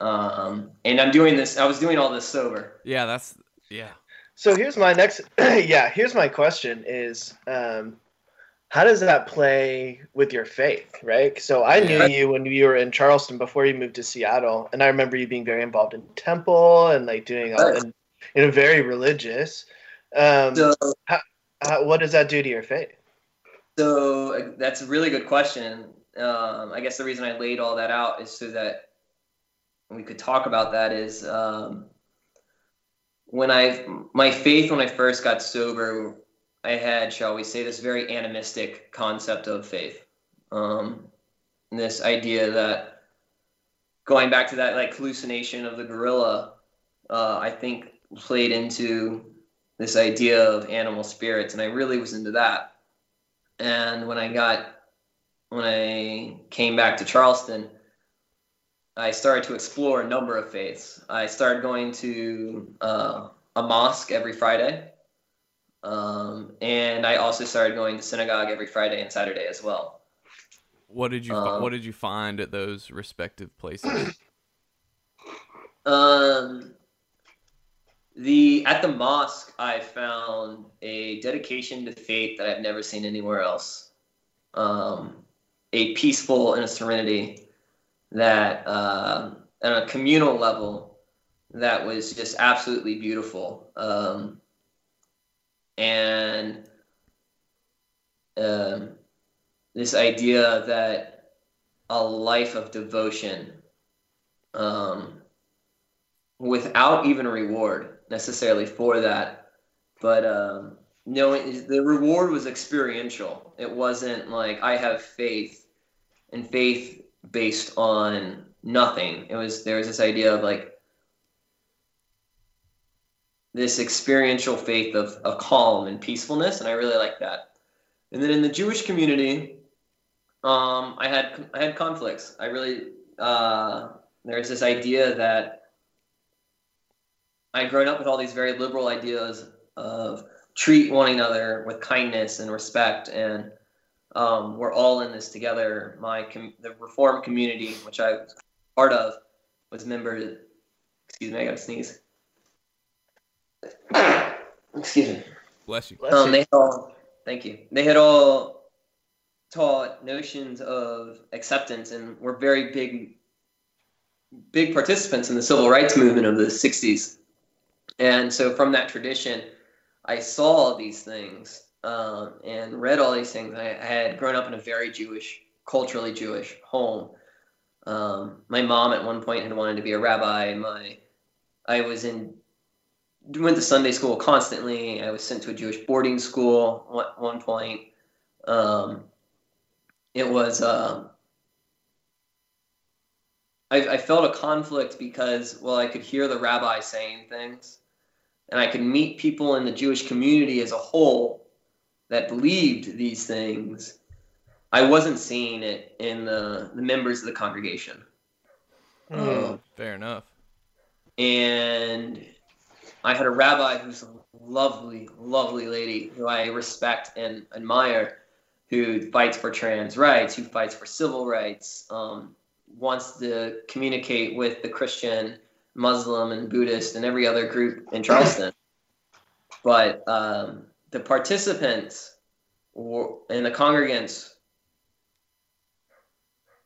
Speaker 3: Um, and I'm doing this. I was doing all this sober.
Speaker 1: Yeah, that's yeah.
Speaker 2: So here's my next. *clears throat* yeah, here's my question: Is um, how does that play with your faith, right? So I knew
Speaker 3: Yeah.
Speaker 2: you when you were in Charleston before you moved to Seattle, and I remember you being very involved in temple and like doing all
Speaker 3: Right.
Speaker 2: and you know very religious. Um,
Speaker 3: So,
Speaker 2: how, what does that do to your faith?
Speaker 3: so uh, that's a really good question. Um, I guess the reason I laid all that out is so that we could talk about that. Is um, when I my faith when I first got sober, I had, shall we say, this very animistic concept of faith. Um, this idea that going back to that like hallucination of the gorilla, uh, I think played into this idea of animal spirits, and I really was into that. And when I got when I came back to Charleston, I started to explore a number of faiths. I started going to uh, a mosque every Friday. Um, and I also started going to synagogue every Friday and Saturday as well.
Speaker 1: What did you
Speaker 3: Um,
Speaker 1: What did you find at those respective places? *clears throat*
Speaker 3: Um, the at the mosque, I found a dedication to faith that I've never seen anywhere else. Um, a peaceful and a serenity that, um, on a communal level, that was just absolutely beautiful. Um, and um, this idea that a life of devotion um, without even a reward necessarily for that but um, knowing the reward was experiential. It wasn't like i have faith and faith based on nothing. It was there was this idea of like this experiential faith of, of calm and peacefulness and i really like that and then in the jewish community um, i had i had conflicts i really uh, there's this idea that I'd grown up with all these very liberal ideas of treat one another with kindness and respect, and um, we're all in this together. My com- the Reform community, which I was part of, was member. Excuse me, I got to sneeze. *coughs* excuse me.
Speaker 1: Bless you.
Speaker 2: Bless
Speaker 3: Um,
Speaker 2: you.
Speaker 3: they had all, thank you. They had all taught notions of acceptance and were very big, big participants in the civil rights movement of the '60s. And so, from that tradition, I saw these things um, and read all these things. I, I had grown up in a very Jewish, culturally Jewish home. Um, my mom at one point had wanted to be a rabbi. My I was in went to Sunday school constantly. I was sent to a Jewish boarding school at one point. Um, it was um, I, I felt a conflict because well, I could hear the rabbi saying things, and I could meet people in the Jewish community as a whole that believed these things. I wasn't seeing it in the, the members of the congregation.
Speaker 2: Mm.
Speaker 1: Fair enough.
Speaker 3: and I had a rabbi who's a lovely, lovely lady who I respect and admire, who fights for trans rights, who fights for civil rights, um, wants to communicate with the Christian, Muslim, and Buddhist and every other group in Charleston. *laughs* But um, the participants were, and the congregants,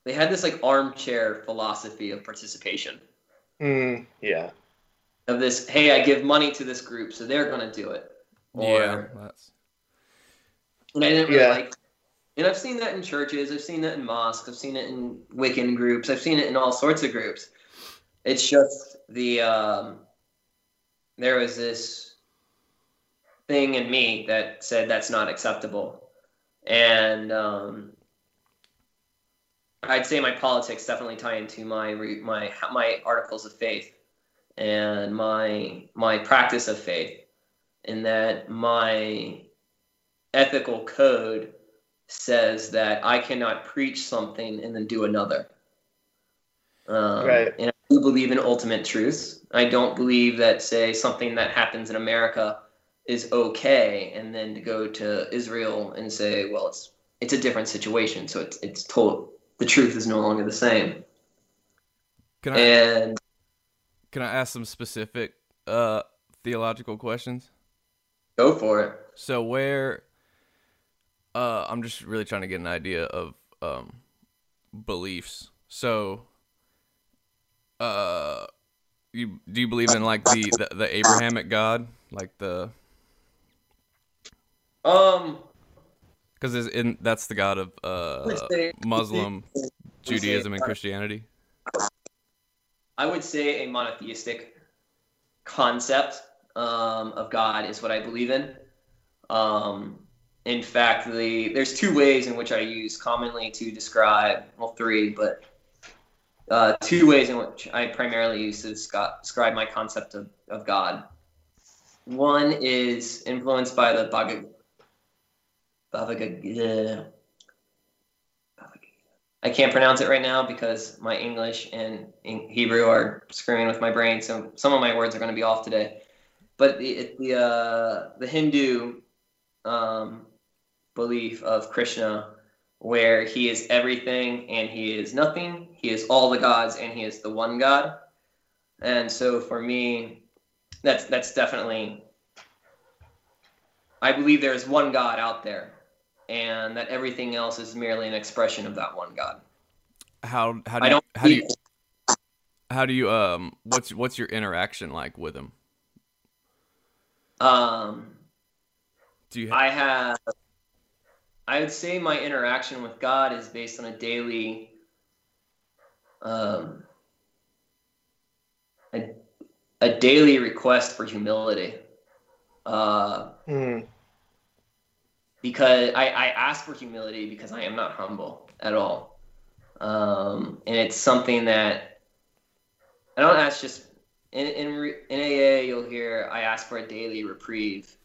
Speaker 3: they had this like armchair philosophy of participation
Speaker 2: Mm. Yeah.
Speaker 3: Of this hey i give money to this group so they're going to do it. Or
Speaker 1: yeah, that's
Speaker 3: and i didn't really
Speaker 2: Yeah.
Speaker 3: like and i've seen that in churches i've seen that in mosques i've seen it in wiccan groups i've seen it in all sorts of groups. It's just the um, there was this thing in me that said that's not acceptable. And um, I'd say my politics definitely tie into my re- my my articles of faith and my my practice of faith, in that my ethical code says that I cannot preach something and then do another. Um,
Speaker 2: Right.
Speaker 3: And I do believe in ultimate truths. I don't believe that say something that happens in America is okay, and then to go to Israel and say, well, it's it's a different situation, so it's it's told the truth is no longer the same.
Speaker 1: can I
Speaker 3: And
Speaker 1: can I ask some specific uh theological questions?
Speaker 3: go for it.
Speaker 1: So where uh I'm just really trying to get an idea of um beliefs. So uh you do you believe in like the the, the Abrahamic God, like the
Speaker 3: Um,
Speaker 1: cuz in that's the god of uh Muslim, Judaism and Christianity.
Speaker 3: I would say a monotheistic concept um, of God is what I believe in. Um, in fact, the there's two ways in which I use commonly to describe well three, but uh, two ways in which I primarily use to describe my concept of, of God. One is influenced by the Bhagavad yeah. I can't pronounce it right now because my English and Hebrew are screwing with my brain, so some of my words are going to be off today. But the the uh, the Hindu um, belief of Krishna, where he is everything and he is nothing, he is all the gods and he is the one God, and so for me, that's that's definitely. I believe there is one God out there, and that everything else is merely an expression of that one God.
Speaker 1: How how do
Speaker 3: I
Speaker 1: you,
Speaker 3: don't.
Speaker 1: how do you how do you um what's what's your interaction like with him?
Speaker 3: Um,
Speaker 1: Do you
Speaker 3: I have. I would say my interaction with God is based on a daily. Um, a, a daily request for humility. Uh,
Speaker 2: Mm.
Speaker 3: Because I, I ask for humility because I am not humble at all. Um, and it's something that I don't ask just in, in, in AA, you'll hear I ask for a daily reprieve.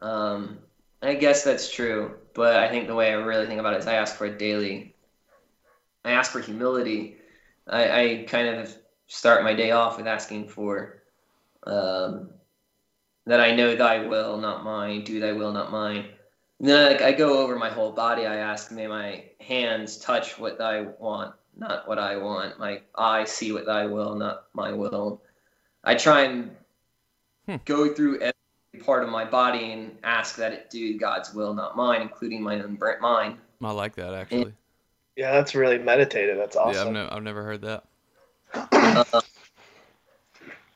Speaker 3: Um, I guess that's true, but I think the way I really think about it is I ask for a daily, I ask for humility. I, I kind of start my day off with asking for um, that I know thy will, not mine, do thy will, not mine. And then like, I go over my whole body. I ask, may my hands touch what I want, not what I want. My eyes see what I will, not my will. I try and
Speaker 1: Hmm.
Speaker 3: go through every part of my body and ask that it do God's will, not mine, including my own burnt mind.
Speaker 1: I like that actually.
Speaker 2: Yeah, that's really meditative. That's
Speaker 1: Yeah, I've,
Speaker 2: awesome.
Speaker 1: no, I've never heard that.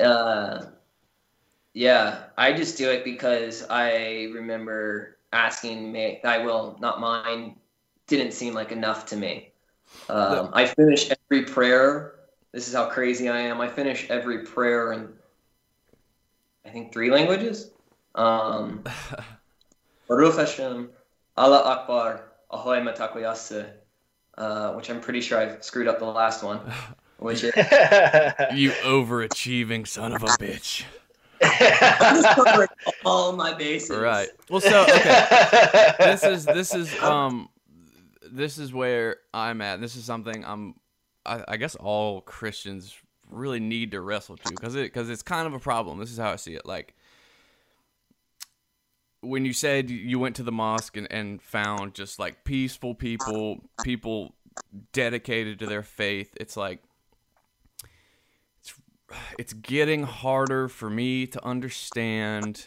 Speaker 3: Uh, yeah, I just do it because I remember asking me, "Thy will, not mine," didn't seem like enough to me. Um, I finish every prayer. This is how crazy I am. I finish every prayer in, I think, three languages. Um, *laughs* Baruch Hashem, Allah Akbar, Ahoy Matakoyase, uh, which I'm pretty sure I screwed up the last one, which is *laughs*
Speaker 1: you overachieving son of a bitch. *laughs*
Speaker 3: all my bases.
Speaker 1: Right. Well, so okay. this is this is *laughs* um this is where I'm at. This is something I'm I, I guess all Christians really need to wrestle to because it because it's kind of a problem. This is how I see it. Like when you said you went to the mosque and, and found just like peaceful people, people dedicated to their faith, it's like it's getting harder for me to understand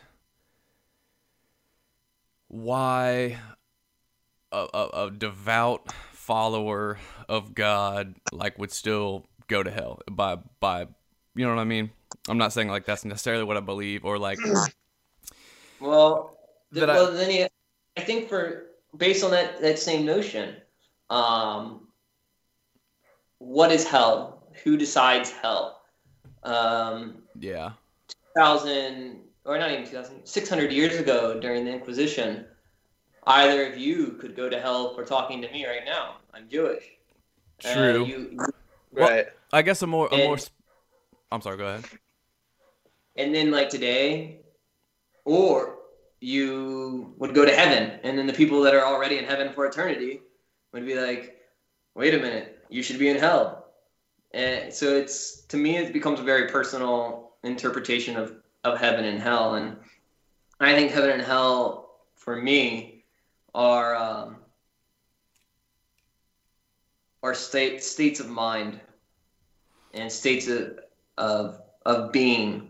Speaker 1: why a, a, a devout follower of God like would still go to hell by by you know what I mean? I'm not saying like that's necessarily what I believe or like *clears throat*
Speaker 3: Well, th-
Speaker 1: That I-
Speaker 3: well, then you, I think for based on that that same notion, um, what is hell? Who decides hell? Um,
Speaker 1: yeah.
Speaker 3: 2000 or not even 2000 600 years ago during the inquisition either of you could go to hell for talking to me right now i'm jewish Uh,
Speaker 1: True.
Speaker 3: you,
Speaker 2: right.
Speaker 1: I guess a more a more sp- I'm sorry, go ahead.
Speaker 3: and then like today or you would go to heaven and then the people that are already in heaven for eternity would be like wait a minute you should be in hell and so it's to me it becomes a very personal interpretation of, of heaven and hell. And i think heaven and hell for me are um, are state states of mind and states of of, of being.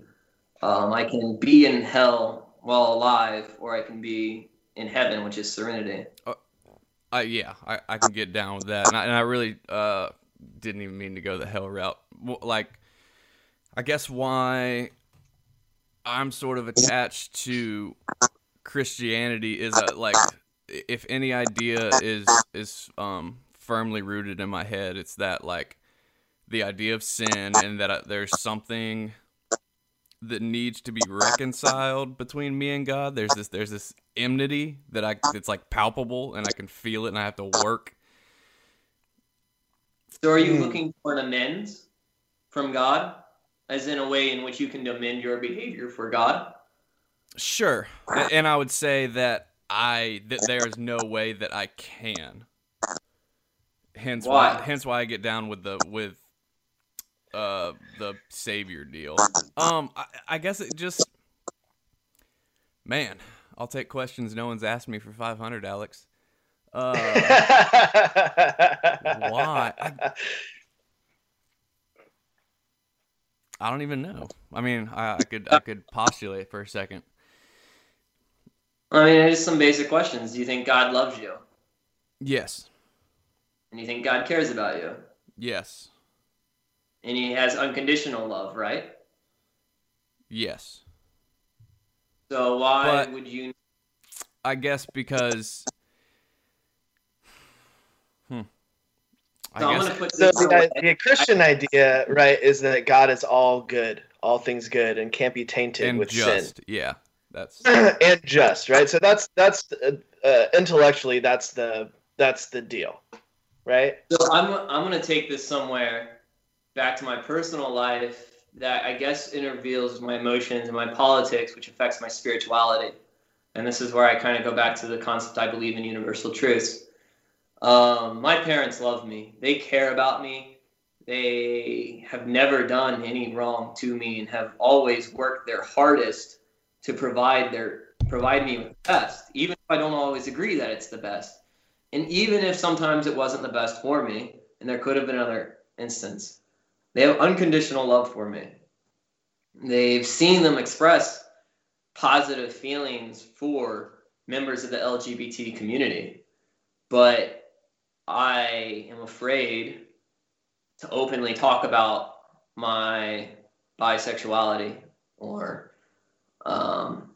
Speaker 3: Um, I can be in hell while alive, or I can be in heaven, which is serenity.
Speaker 1: Uh, yeah, I, I can get down with that, and I, and I really uh didn't even mean to go the hell route. Like, I guess why I'm sort of attached to Christianity is that like if any idea is is um firmly rooted in my head, it's that like the idea of sin and that I, there's something that needs to be reconciled between me and God. There's this there's this enmity that I it's like palpable and I can feel it and I have to work.
Speaker 3: So, are you
Speaker 2: Hmm.
Speaker 3: looking for an amends from God, as in a way in which you can amend your behavior for God?
Speaker 1: Sure. And I would say that I that there is no way that I can. Hence why,
Speaker 3: Why?
Speaker 1: hence why I get down with the with uh the savior deal. Um I, I guess it just man, I'll take questions no one's asked me for 500, Alex. Uh *laughs* Why? I- I don't even know. I mean, I, I could I could postulate for a second.
Speaker 3: I mean, just some basic questions. Do you think God loves you?
Speaker 1: Yes.
Speaker 3: And you think God cares about you?
Speaker 1: Yes.
Speaker 3: And He has unconditional love, right?
Speaker 1: Yes.
Speaker 3: So why
Speaker 1: But-
Speaker 3: would you?
Speaker 1: I guess because hmm. I
Speaker 3: So I'm
Speaker 1: guess
Speaker 3: gonna put
Speaker 2: So the, the Christian idea, right, is that God is all good, all things good, and can't be tainted
Speaker 1: and
Speaker 2: with
Speaker 1: just yeah. That's *clears throat*
Speaker 2: and just right. So that's that's uh, uh, intellectually that's the that's the deal, right?
Speaker 3: So I'm I'm gonna take this somewhere back to my personal life that I guess interveals my emotions and my politics, which affects my spirituality. And this is where I kind of go back to the concept I believe in universal truths. Um, my parents love me. They care about me. They have never done any wrong to me and have always worked their hardest to provide their provide me with the best, even if I don't always agree that it's the best. And even if sometimes it wasn't the best for me, and there could have been another instance, they have unconditional love for me. They've seen them express positive feelings for members of the LGBT community, but I am afraid to openly talk about my bisexuality or um,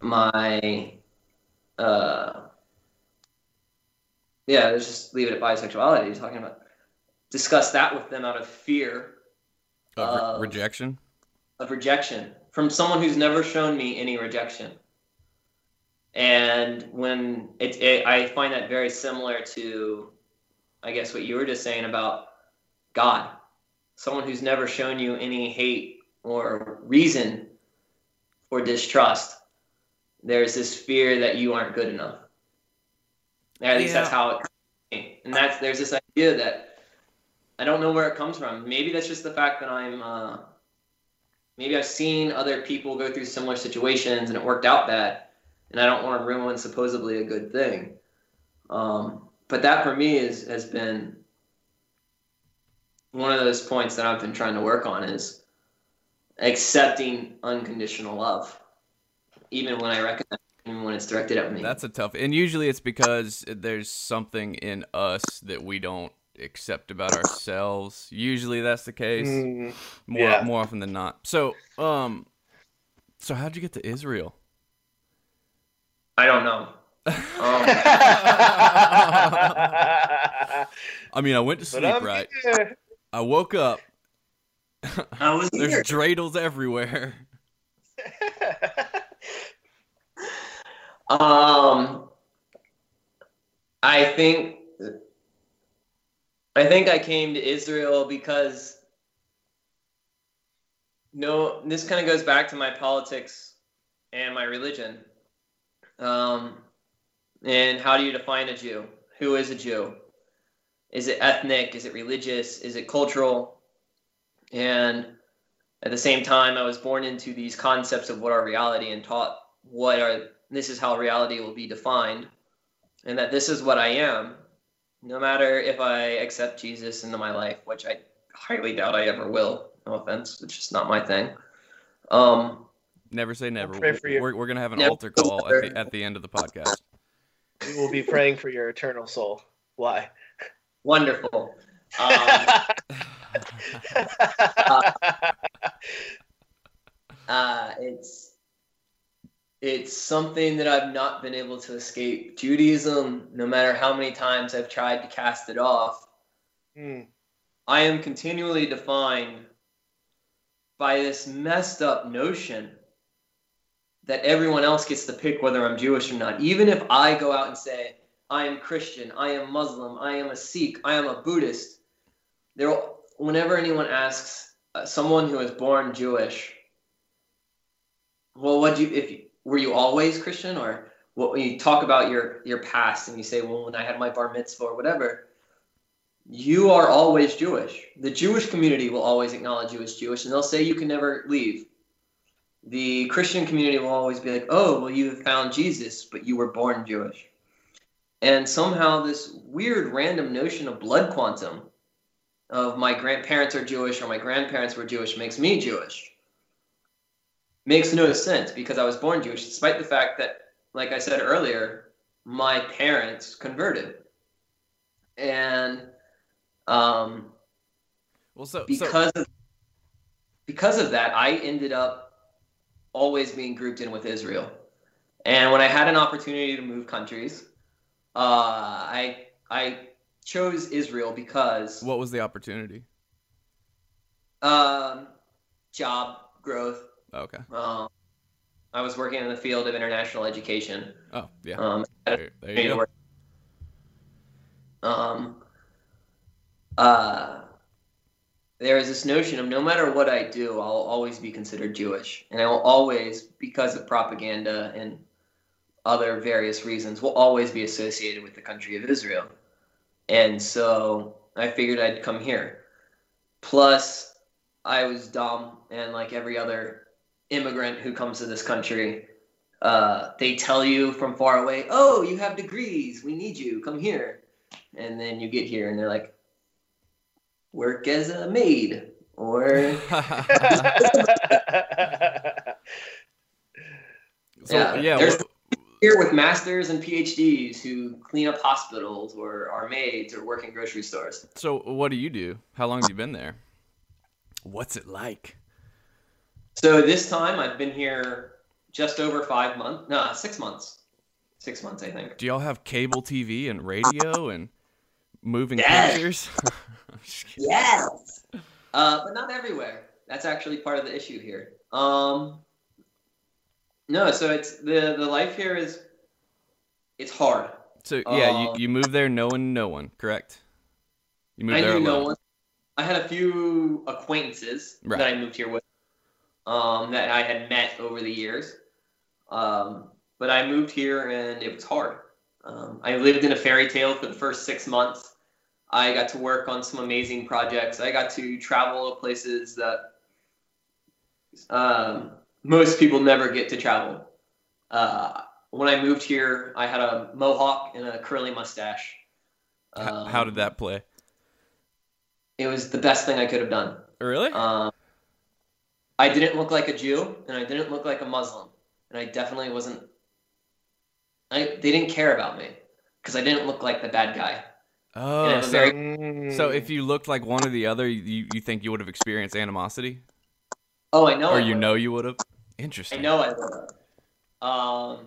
Speaker 3: my uh, yeah, let's just leave it at bisexuality. Talking about discuss that with them out of fear
Speaker 1: Of
Speaker 3: Uh,
Speaker 1: rejection.
Speaker 3: of rejection from someone who's never shown me any rejection. And when it, it, I find that very similar to, I guess, what you were just saying about God. Someone who's never shown you any hate or reason for distrust. There's this fear that you aren't good enough. At least that's how it comes. And that's there's this idea that I don't know where it comes from. Maybe that's just the fact that I'm uh, maybe I've seen other people go through similar situations and it worked out bad, and I don't want to ruin supposedly a good thing. Um, but that for me is has been one of those points that I've been trying to work on is accepting unconditional love, even when I recognize, even when it's directed at me.
Speaker 1: That's a tough. And usually it's because there's something in us that we don't accept about ourselves. Usually that's the case.
Speaker 2: Mm,
Speaker 1: More
Speaker 2: yeah.
Speaker 1: more often than not. So, um so how'd you get to Israel?
Speaker 3: I don't know. *laughs* Um,
Speaker 1: I mean, I went to sleep, right?
Speaker 2: here.
Speaker 1: I woke up.
Speaker 3: I was *laughs*
Speaker 1: There's
Speaker 3: here.
Speaker 1: dreidels everywhere. *laughs*
Speaker 3: Um, I think I think I came to Israel because no, this kind of goes back to my politics and my religion. Um, and how do you define a Jew? Who is a Jew? Is it ethnic? Is it religious? Is it cultural? And at the same time, I was born into these concepts of what are reality and taught what are this is how reality will be defined, and that this is what I am, no matter if I accept Jesus into my life, which I highly doubt I ever will. No offense, it's just not my thing. Um,
Speaker 1: Never say never.
Speaker 2: pray for you.
Speaker 1: We're, we're gonna have an
Speaker 3: Never
Speaker 1: altar call at the, at the end of the podcast.
Speaker 2: we will be praying for your eternal soul. Why?
Speaker 3: wonderful. *laughs* Um, uh, it's it's something that I've not been able to escape. Judaism, no matter how many times I've tried to cast it off,
Speaker 2: Hmm.
Speaker 3: I am continually defined by this messed up notion that everyone else gets to pick whether I'm Jewish or not. Even if I go out and say, I am Christian, I am Muslim, I am a Sikh, I am a Buddhist, there, whenever anyone asks uh, someone who is born Jewish, well, what do you, if were you always Christian or what, when you talk about your, your past and you say, well, when I had my bar mitzvah or whatever, you are always Jewish. The Jewish community will always acknowledge you as Jewish, and they'll say you can never leave. The Christian community will always be like, "Oh, well, you found Jesus, but you were born Jewish." And somehow, this weird, random notion of blood quantum, of my grandparents are Jewish or my grandparents were Jewish, makes me Jewish. Makes no sense because I was born Jewish, despite the fact that, like I said earlier, my parents converted. And um,
Speaker 1: Well, so, so
Speaker 3: because of, because of that, I ended up always being grouped in with Israel. And when I had an opportunity to move countries, uh, I I chose Israel because
Speaker 1: what was the opportunity?
Speaker 3: um, job growth.
Speaker 1: Okay.
Speaker 3: Um, I was working in the field of international education.
Speaker 1: Oh, yeah.
Speaker 3: Um,
Speaker 1: There, there you go.
Speaker 3: work. Um, uh, there is this notion of no matter what I do, I'll always be considered Jewish, and I will always, because of propaganda and other various reasons, will always be associated with the country of Israel. And so I figured I'd come here. Plus, I was dumb, and like every other immigrant who comes to this country, uh, they tell you from far away, "Oh, you have degrees. We need you. Come here." And then you get here, and they're like, "Work as a maid," or *laughs*
Speaker 1: So
Speaker 3: Yeah,
Speaker 1: yeah,
Speaker 3: there's-
Speaker 1: what-
Speaker 3: Here with masters and PhDs who clean up hospitals or are maids or work in grocery stores.
Speaker 1: so what do you do? How long have you been there? What's it like?
Speaker 3: So this time I've been here just over five months. No, six months. Six months, I think.
Speaker 1: Do y'all have cable TV and radio and moving
Speaker 3: Yes.
Speaker 1: pictures? *laughs* I'm just kidding.
Speaker 3: Yes. Uh, but not everywhere. That's actually part of the issue here. Um, no, so it's the the life here is it's hard.
Speaker 1: So yeah,
Speaker 3: Uh,
Speaker 1: you, you moved there knowing no one, correct? You moved
Speaker 3: I
Speaker 1: there
Speaker 3: knew no one. I had a few acquaintances
Speaker 1: Right.
Speaker 3: that I moved here with, um, that I had met over the years. Um, but I moved here and it was hard. Um, I lived in a fairy tale for the first six months. I got to work on some amazing projects. I got to travel to places that um, most people never get to travel. Uh, when I moved here, I had a mohawk and a curly mustache.
Speaker 1: H- how did
Speaker 3: Um,
Speaker 1: that play?
Speaker 3: It was the best thing I could have done.
Speaker 1: Really?
Speaker 3: Um, I didn't look like a Jew, and I didn't look like a Muslim, and I definitely wasn't. I they didn't care about me because I didn't look like the bad guy.
Speaker 1: Oh,
Speaker 3: I'm
Speaker 1: so
Speaker 3: very-
Speaker 2: Mm.
Speaker 1: so if you looked like one or the other, you you think you would have experienced animosity,
Speaker 3: Oh, I know.
Speaker 1: or
Speaker 3: I
Speaker 1: you know you would have? Interesting.
Speaker 3: I
Speaker 1: Interesting.
Speaker 3: know I would. Um,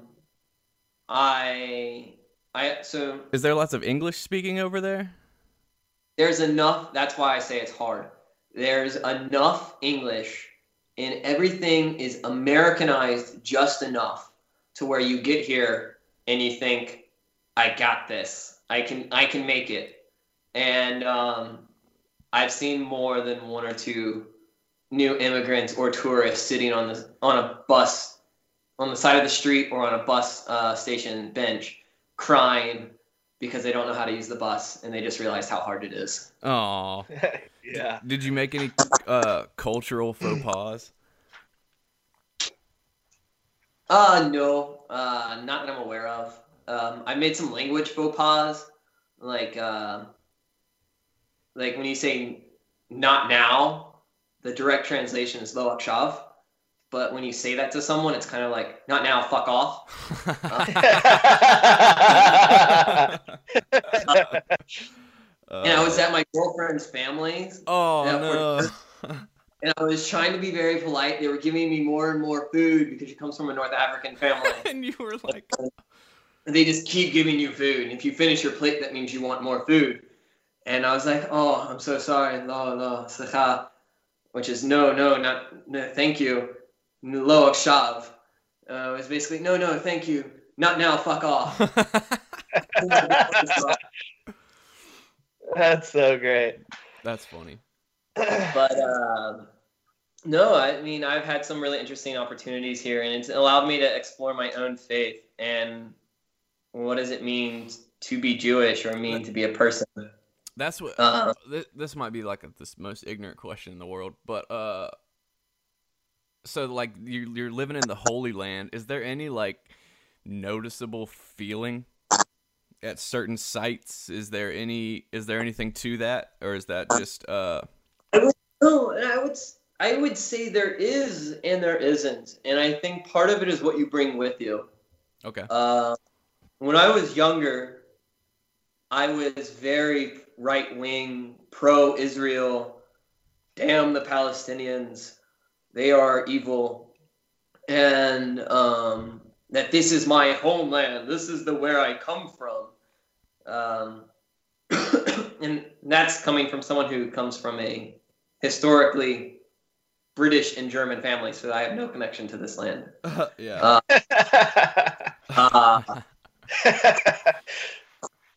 Speaker 3: I I so
Speaker 1: Is there lots of English speaking over there?
Speaker 3: there's enough. That's why I say it's hard. There's enough English, and everything is Americanized just enough to where you get here and you think, "I got this. I can. I can make it." And um, I've seen more than one or two new immigrants or tourists sitting on the on a bus on the side of the street or on a bus uh, station bench crying because they don't know how to use the bus and they just realized how hard it is.
Speaker 1: Oh, *laughs*
Speaker 2: yeah.
Speaker 1: did you make any uh, cultural faux *clears throat* pas?
Speaker 3: Uh, no, uh, not that I'm aware of. Um, I made some language faux pas, like uh, like when you say "not now," the direct translation is "lo akshav," but when you say that to someone, it's kind of like "not now, fuck off."
Speaker 1: Uh, *laughs*
Speaker 3: And I was at my girlfriend's family,
Speaker 1: oh no.
Speaker 3: and I was trying to be very polite. They were giving me more and more food because she comes from a North African family. *laughs*
Speaker 1: and you were like,
Speaker 3: they just keep giving you food. And if you finish your plate, that means you want more food. And I was like, oh, I'm so sorry. No, no, sacha. Which is no, no, not, no, thank you. Lo akshav. Uh, it's basically, no, no, thank you. Not now, fuck off. *laughs* *laughs*
Speaker 2: That's so great.
Speaker 1: That's funny. *sighs*
Speaker 3: but um, no, I mean, I've had some really interesting opportunities here, and it's allowed me to explore my own faith and what does it mean to be Jewish or mean to be a person.
Speaker 1: That's what.
Speaker 3: Uh,
Speaker 1: this, this might be like a, this most ignorant question in the world, but uh, so like you you're living in the Holy Land. Is there any like noticeable feeling at certain sites? Is there any is there anything to that, or is that just uh?
Speaker 3: No, and I would I would say there is and there isn't, and I think part of it is what you bring with you.
Speaker 1: Okay.
Speaker 3: Uh, when I was younger, I was very right wing, pro Israel. Damn the Palestinians, they are evil, and um, that this is my homeland. This is the where I come from. Um, *coughs* and that's coming from someone who comes from a historically British and German family, so I have no connection to this land. *laughs*
Speaker 1: yeah.
Speaker 3: Uh, *laughs* *laughs*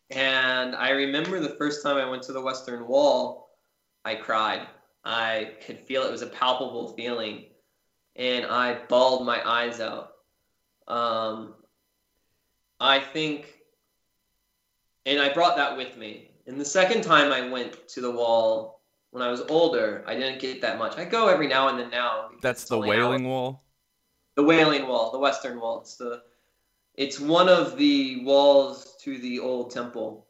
Speaker 3: and I remember the first time I went to the Western Wall, I cried. I could feel it was a palpable feeling, and I bawled my eyes out. Um, I think, and I brought that with me. And the second time I went to the wall when I was older, I didn't get that much. I go every now and then now.
Speaker 1: That's the
Speaker 3: only an hour.
Speaker 1: Wailing Wall.
Speaker 3: The Wailing Wall, the Western Wall. It's the it's one of the walls to the old temple.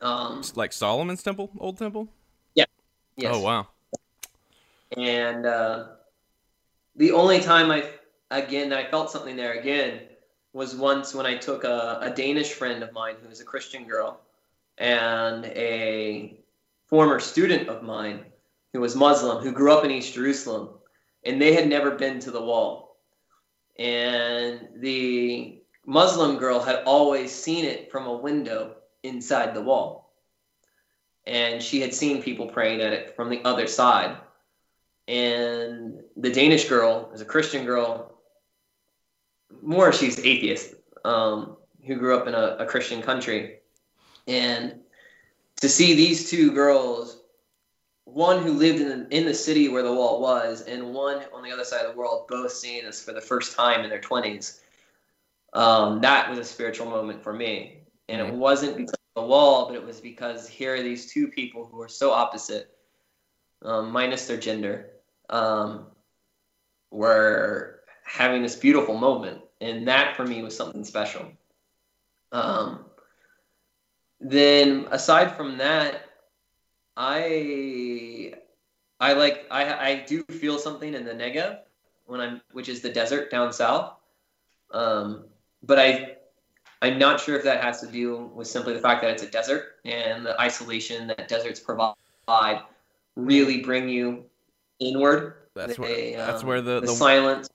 Speaker 3: Um,
Speaker 1: like Solomon's Temple, Old Temple. Yeah.
Speaker 3: yes.
Speaker 1: Oh wow.
Speaker 3: And uh, the only time I again, I felt something there again was once when I took a, a Danish friend of mine who was a Christian girl and a former student of mine who was Muslim who grew up in East Jerusalem and they had never been to the wall. And the Muslim girl had always seen it from a window inside the wall. And she had seen people praying at it from the other side. And the Danish girl is a Christian girl, more she's atheist, um, who grew up in a, a Christian country. And to see these two girls one who lived in the, in the city where the wall was, and one on the other side of the world, both seeing this for the first time in their 20s. Um, that was a spiritual moment for me. And it wasn't because of the wall, but it was because here are these two people who are so opposite, um, minus their gender, um, were having this beautiful moment. And that for me was something special. Um, then aside from that, I I like I I do feel something in the Negev when I'm which is the desert down south. Um, but I I'm not sure if that has to do with simply the fact that it's a desert and the isolation that deserts provide really bring you inward.
Speaker 1: That's where
Speaker 3: They,
Speaker 1: that's
Speaker 3: um,
Speaker 1: where the
Speaker 3: the
Speaker 1: the,
Speaker 3: silence.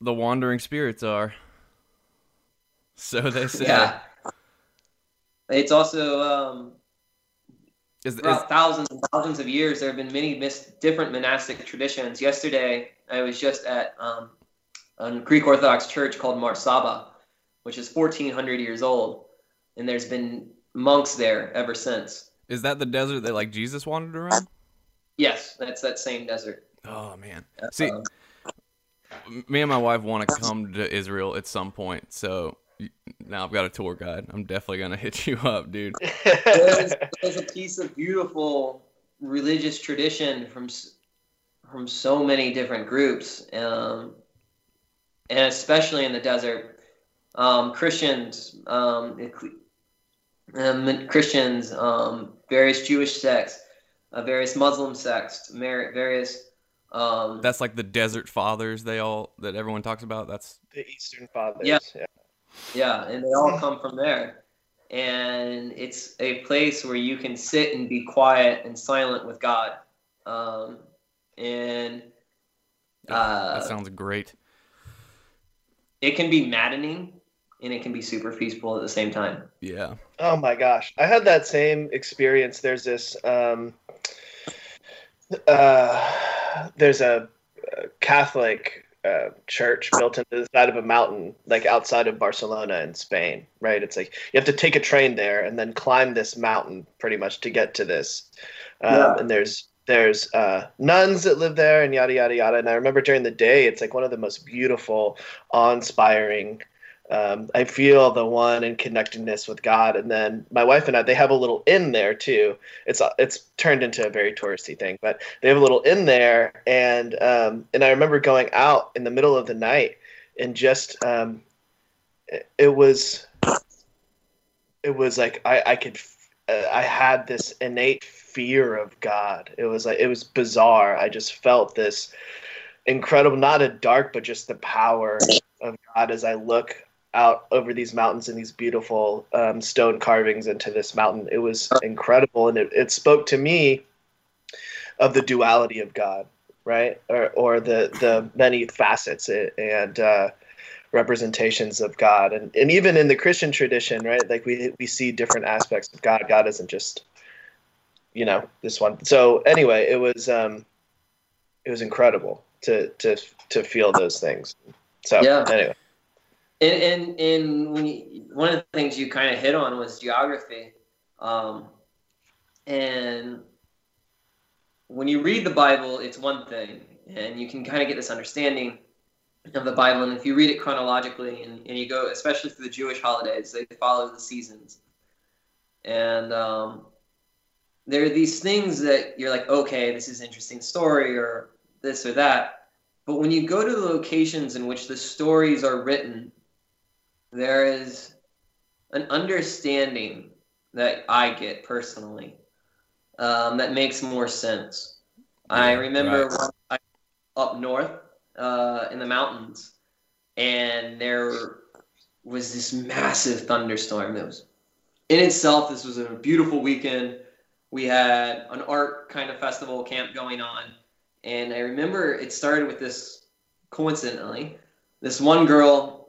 Speaker 1: the wandering spirits are. *laughs* So they say.
Speaker 3: Yeah. It's also um,
Speaker 1: Is, is,
Speaker 3: throughout thousands and thousands of years, there have been many mis- different monastic traditions. Yesterday, I was just at um, a Greek Orthodox church called Mar Saba, which is 1,400 years old, and there's been monks there ever since.
Speaker 1: is that the desert that like Jesus wandered around?
Speaker 3: Yes, that's that same desert.
Speaker 1: Oh man. See,
Speaker 3: Um,
Speaker 1: me and my wife want to come to Israel at some point, so now I've got a tour guide. I'm definitely gonna hit you up, dude. *laughs*
Speaker 3: there's, there's a piece of beautiful religious tradition from from so many different groups, um, and especially in the desert, um, Christians, um, um, Christians, um, various Jewish sects, uh, various Muslim sects, mar- various. Um,
Speaker 1: That's like the desert fathers they all that everyone talks about. That's
Speaker 2: the Eastern Fathers.
Speaker 3: Yeah.
Speaker 2: yeah.
Speaker 3: Yeah, and they all come from there. And it's a place where you can sit and be quiet and silent with God. Um, and uh,
Speaker 1: that sounds great.
Speaker 3: it can be maddening and it can be super peaceful at the same time.
Speaker 1: Yeah.
Speaker 2: Oh my gosh, I had that same experience. There's this, um, uh, there's a, a Catholic uh, church built into the side of a mountain, like outside of Barcelona in Spain. Right? It's like you have to take a train there and then climb this mountain, pretty much, to get to this. Um,
Speaker 3: Yeah.
Speaker 2: And there's there's uh, nuns that live there and yada yada yada. And I remember during the day, it's like one of the most beautiful, awe-inspiring um, I feel the one and connectedness with God. And then my wife and I, they have a little inn there too. It's it's turned into a very touristy thing, but they have a little inn there. And um, and I remember going out in the middle of the night and just um, it, it was it was like I I could uh, I had this innate fear of God. It was like it was bizarre. I just felt this incredible, not a dark, but just the power of God as I look out over these mountains and these beautiful um, stone carvings into this mountain. It was incredible, and it, it spoke to me of the duality of God, right, or or the the many facets and uh, representations of God, and and even in the Christian tradition, right, like we we see different aspects of God. God isn't just you know this one. So anyway, it was um, it was incredible to to to feel those things. So
Speaker 3: Yeah.
Speaker 2: anyway.
Speaker 3: And, and, and you, one of the things you kind of hit on was geography. Um, and when you read the Bible, it's one thing, and you can kind of get this understanding of the Bible. And if you read it chronologically and, and you go, especially through the Jewish holidays, they follow the seasons. And um, there are these things that you're like, okay, this is an interesting story, or this or that. But when you go to the locations in which the stories are written, there is an understanding that I get personally um, that makes more sense. I remember
Speaker 1: right.
Speaker 3: I, up north uh, in the mountains, and there was this massive thunderstorm. It was in itself. This was a beautiful weekend. We had an art kind of festival camp going on, and I remember it started with this. Coincidentally, this one girl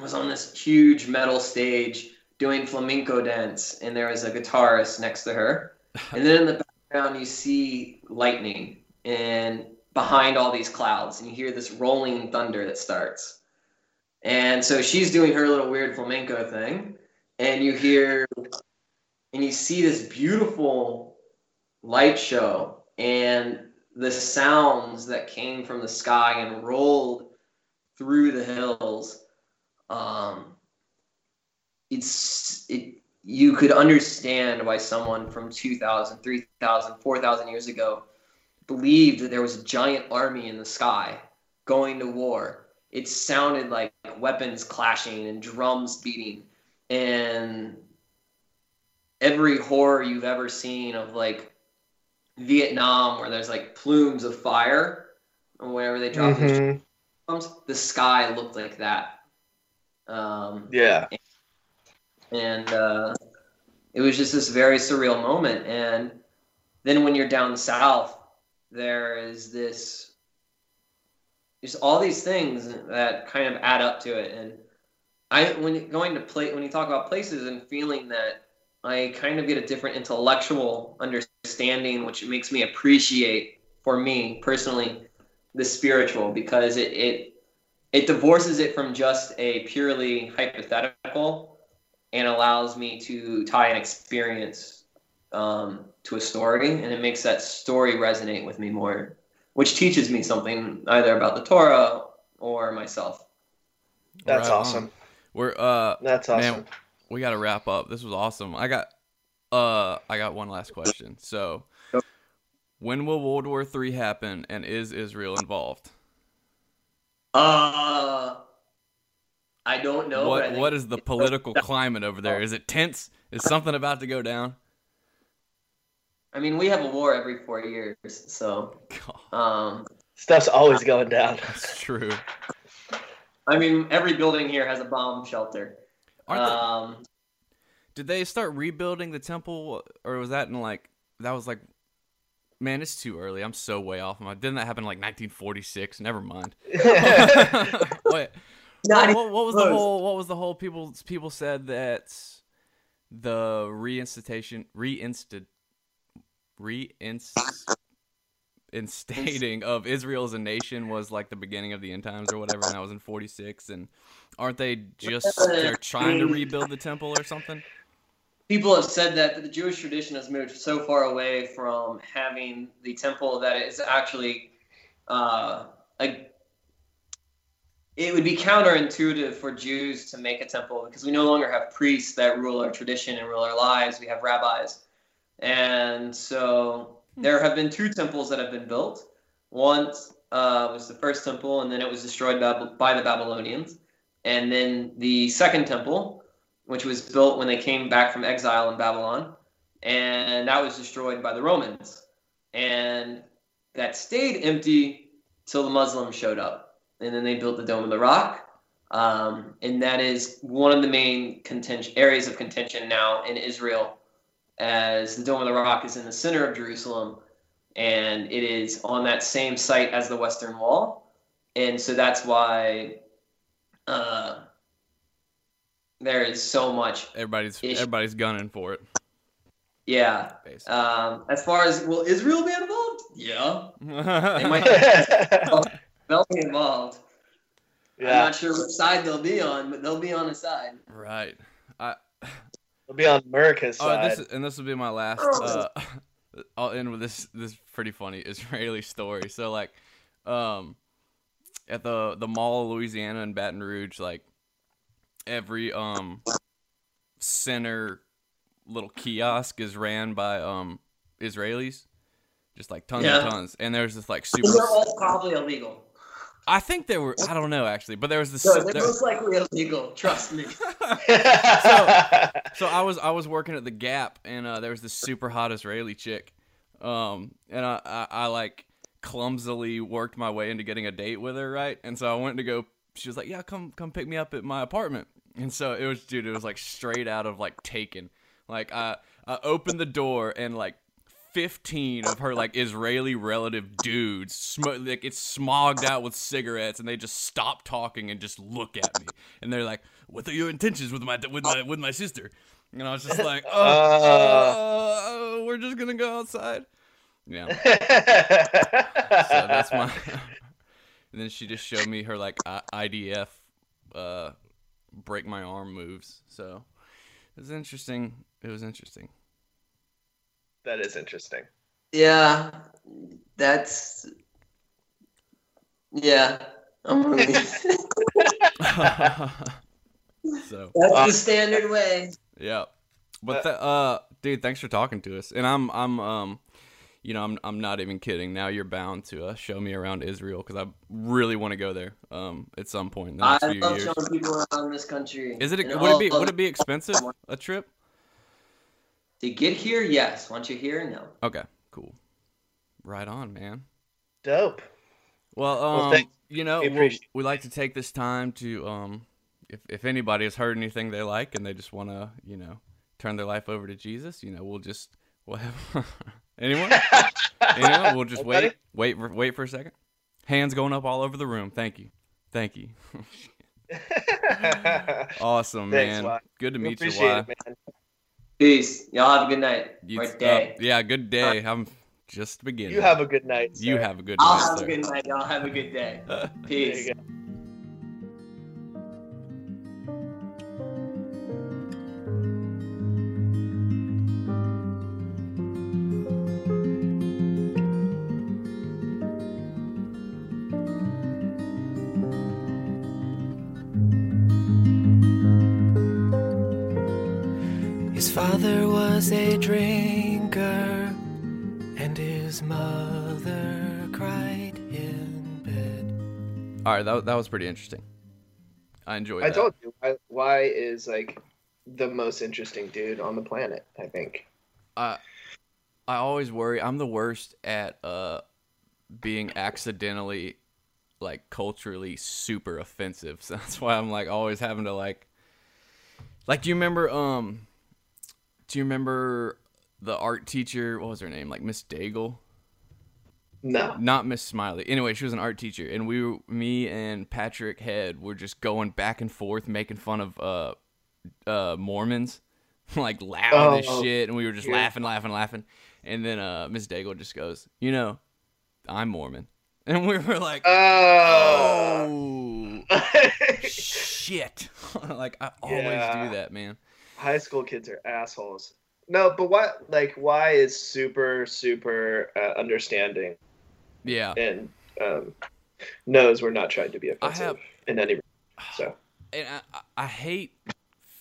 Speaker 3: was on this huge metal stage doing flamenco dance, and there was a guitarist next to her. *laughs* And then in the background, you see lightning, and behind all these clouds, and you hear this rolling thunder that starts. And so she's doing her little weird flamenco thing, and you hear and you see this beautiful light show and the sounds that came from the sky and rolled through the hills. Um, it's it you could understand why someone from 2000 3000 4000 years ago believed that there was a giant army in the sky going to war it sounded like weapons clashing and drums beating and every horror you've ever seen of like Vietnam where there's like plumes of fire and whenever they drop
Speaker 2: Mhm.
Speaker 3: bombs, the sky looked like that. Um,
Speaker 2: Yeah.
Speaker 3: and uh, it was just this very surreal moment. And then when you're down south, there is this, there's all these things that kind of add up to it. And I, when you- going to play, when you talk about places and feeling that, I kind of get a different intellectual understanding, which makes me appreciate, for me personally, the spiritual because it it it divorces it from just a purely hypothetical and allows me to tie an experience um, to a story, and it makes that story resonate with me more, which teaches me something either about the Torah or myself.
Speaker 2: That's
Speaker 1: Right on.
Speaker 2: awesome.
Speaker 1: We're uh
Speaker 2: That's awesome.
Speaker 1: Man, we got to wrap up. This was awesome. I got uh I got one last question. So, when will World War Three happen, and is Israel involved?
Speaker 3: Uh, I don't know. but I
Speaker 1: what What is the political climate over there? Is it tense? Is something about to go down?
Speaker 3: I mean, we have a war every four years, so um,
Speaker 2: Stuff's always going down. *laughs*
Speaker 1: that's true.
Speaker 3: I mean, every building here has a bomb shelter.
Speaker 1: Aren't they-
Speaker 3: Um,
Speaker 1: did they start rebuilding the temple, or was that in like that was like? Man, it's too early. I'm so way off. Didn't that happen in like 1946? Never mind. *laughs* What, what, what was the whole? What was the whole? People people said that the reinstitution reinst reinst instating of Israel as a nation was like the beginning of the end times or whatever, and that was in 46. And aren't they just they're trying to rebuild the temple or something?
Speaker 3: People have said that the Jewish tradition has moved so far away from having the temple that it's actually uh, like it would be counterintuitive for Jews to make a temple because we no longer have priests that rule our tradition and rule our lives. We have rabbis, and so there have been two temples that have been built. One uh, was the first temple, and then it was destroyed by, by the Babylonians. And then the second temple, which was built when they came back from exile in Babylon, and that was destroyed by the Romans. And that stayed empty till the Muslims showed up, and then they built the Dome of the Rock. Um, and that is one of the main contention areas of contention now in Israel, as the Dome of the Rock is in the center of Jerusalem, and it is on that same site as the Western Wall, and so that's why. Uh, there is so much
Speaker 1: Everybody's
Speaker 3: Ish.
Speaker 1: everybody's gunning for it.
Speaker 3: yeah um, as far as will israel be involved yeah they might *laughs* *laughs* they'll be involved i'm not sure which side they'll be on but they'll be on a side
Speaker 1: right.
Speaker 2: We'll be on America's
Speaker 1: Oh,
Speaker 2: side.
Speaker 1: this is, and this will be my last. Uh, *laughs* I'll end with this this pretty funny Israeli story. So like, um, at the the Mall of Louisiana in Baton Rouge, like every um center little kiosk is ran by um Israelis, just like tons
Speaker 3: Yeah.
Speaker 1: and tons. And there's this like super.
Speaker 3: they're all probably illegal
Speaker 1: I think there were. I don't know actually, but there was this.
Speaker 3: no, they're
Speaker 1: there-
Speaker 3: most likely illegal trust me *laughs*
Speaker 1: so I was I was working at the Gap, and uh, there was this super hot Israeli chick, um, and I, I I like clumsily worked my way into getting a date with her, right? And so I went to go she was like, "Yeah, come come pick me up at my apartment." And so it was, dude. It was like straight out of like Taken. Like I I opened the door and like 15 of her like Israeli relative dudes, sm- like it's smogged out with cigarettes, and they just stop talking and just look at me, and they're like, "What are your intentions with my with my with my sister?" And I was just like, *laughs* "Oh, uh, we're just gonna go outside." Yeah. *laughs* so that's my. *laughs* and then she just showed me her like IDF, uh, break my arm moves. So it was interesting. It was interesting.
Speaker 2: That is interesting.
Speaker 3: Yeah, that's yeah. I'm really... *laughs*
Speaker 1: so
Speaker 3: that's the standard way.
Speaker 1: Yeah, but the, uh, dude, thanks for talking to us. And I'm I'm um, you know, I'm I'm not even kidding. Now you're bound to uh, show me around Israel because I really want to go there um at some point in the next
Speaker 3: I
Speaker 1: few
Speaker 3: love
Speaker 1: years.
Speaker 3: showing people around this country.
Speaker 1: Is it
Speaker 3: And
Speaker 1: would it be would it be expensive a trip?
Speaker 3: to get here? Yes. Once you're here, no.
Speaker 1: Okay, cool. Right on, man.
Speaker 2: Dope.
Speaker 1: Well, um,
Speaker 2: Well,
Speaker 1: you know,
Speaker 2: We
Speaker 1: we
Speaker 2: appreciate
Speaker 1: we like to take this time to, um, if if anybody has heard anything they like and they just want to, you know, turn their life over to Jesus, you know, we'll just we'll have *laughs* anyone, *laughs* anyone, we'll just wait,
Speaker 2: Anybody?
Speaker 1: wait, for, wait for a second. Hands going up all over the room. Thank you, thank you. *laughs* awesome,
Speaker 2: Thanks,
Speaker 1: man.
Speaker 2: Wye.
Speaker 1: Good to
Speaker 2: We
Speaker 1: meet you,
Speaker 2: appreciate
Speaker 1: Wye.
Speaker 2: it, man.
Speaker 3: Peace. Y'all have a good night
Speaker 1: You-
Speaker 3: or
Speaker 1: uh,
Speaker 3: day.
Speaker 1: yeah, good day. I'm just beginning.
Speaker 2: You have a good night.
Speaker 1: You have a good
Speaker 3: I'll
Speaker 1: night,
Speaker 3: have
Speaker 1: sir.
Speaker 3: a good night. Y'all have a good day. *laughs*
Speaker 2: There
Speaker 3: Peace.
Speaker 4: Drinker, and his mother cried in bed.
Speaker 1: All right, that that was pretty interesting. I enjoyed it.
Speaker 2: I
Speaker 1: that.
Speaker 2: told you. why- Wye is like the most interesting dude on the planet? I think.
Speaker 1: I I always worry. I'm the worst at uh being accidentally like culturally super offensive. *laughs* So that's why I'm like always having to like like do you remember um do you remember the art teacher what was her name? Like Miss Daigle?
Speaker 2: No.
Speaker 1: Not Miss Smiley. Anyway, she was an art teacher and we were, me and Patrick Head were just going back and forth making fun of uh uh Mormons. *laughs* like loud as
Speaker 2: Oh,
Speaker 1: shit and we were just
Speaker 2: yeah.
Speaker 1: laughing, laughing, laughing. And then uh Miss Daigle just goes, "You know, I'm Mormon." *laughs* And we were like,
Speaker 2: Oh.
Speaker 1: "Oh, *laughs* shit." like I always
Speaker 2: Yeah.
Speaker 1: do that, man.
Speaker 2: High school kids are assholes. No, but what like Wye is super super uh, understanding
Speaker 1: Yeah.
Speaker 2: and um, knows we're not trying to be offensive
Speaker 1: have
Speaker 2: in any so
Speaker 1: and I, I- I hate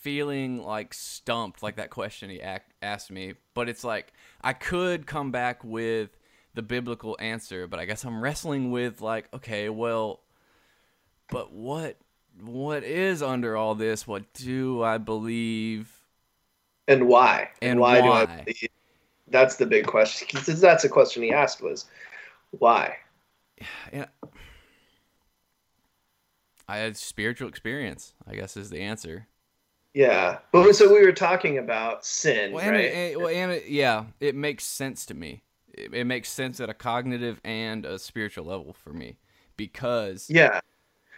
Speaker 1: feeling like stumped like that question he ac- asked me but it's like i could come back with the biblical answer but i guess i'm wrestling with like okay well but what what is under all this what do i believe
Speaker 2: and why
Speaker 1: And
Speaker 2: why, do? I believe? That's the big question because that's the question he asked was why.
Speaker 1: Yeah. i had spiritual experience i guess is the answer
Speaker 2: Yeah, but so we were talking about sin,
Speaker 1: Well, and,
Speaker 2: right?
Speaker 1: it, and- well, and it, yeah, it makes sense to me. It, it makes sense at a cognitive and a spiritual level for me because
Speaker 2: Yeah.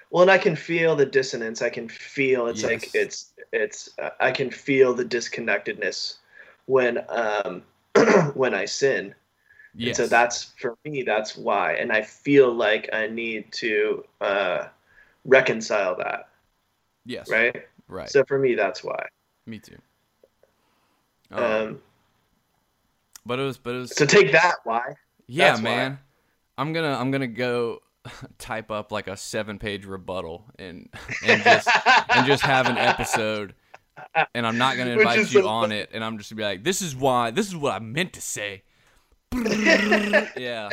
Speaker 2: Well, and I can feel the dissonance. I can feel it's like it's it's uh, I can feel the disconnectedness when um *clears throat* when I sin.
Speaker 1: yes,
Speaker 2: And so that's for me that's why and I feel like I need to uh reconcile that,
Speaker 1: yes,
Speaker 2: right?
Speaker 1: right.
Speaker 2: So for me that's why.
Speaker 1: me too. Um,
Speaker 2: Um
Speaker 1: but it was, but it was,
Speaker 2: so take that why.
Speaker 1: yeah,
Speaker 2: that's why.
Speaker 1: man. I'm gonna, I'm gonna go *laughs* type up like a seven-page rebuttal and and just and just have an episode. And I'm not gonna invite you on it, and I'm just gonna be like, "This is why. This is what I meant to say." *laughs* yeah,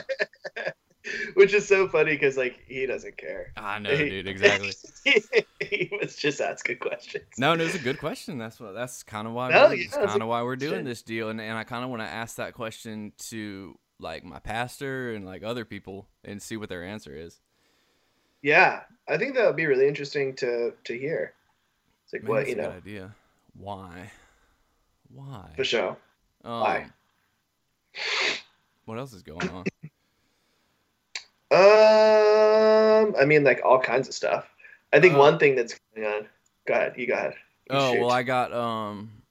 Speaker 2: Which is so funny because like he doesn't care.
Speaker 1: I know, dude. Exactly. *laughs*
Speaker 2: he was just asking questions.
Speaker 1: No, and it was a good question. That's what. That's kind of why.
Speaker 2: No,
Speaker 1: we're,
Speaker 2: yeah,
Speaker 1: that's
Speaker 2: it's a
Speaker 1: kind of why we're doing
Speaker 2: question.
Speaker 1: this deal, and and I kind of want to ask that question to like my pastor and like other people and see what their answer is.
Speaker 2: Yeah, I think that would be really interesting to to hear. It's like
Speaker 1: Man,
Speaker 2: what you
Speaker 1: a
Speaker 2: know
Speaker 1: good idea. Why? Why?
Speaker 2: for sure.
Speaker 1: Um,
Speaker 2: Why?
Speaker 1: What else is going on?
Speaker 2: Um, I mean, like all kinds of stuff. I think
Speaker 1: Uh,
Speaker 2: one thing that's going on. Go ahead. You go ahead. You
Speaker 1: oh
Speaker 2: shoot.
Speaker 1: well, I got um.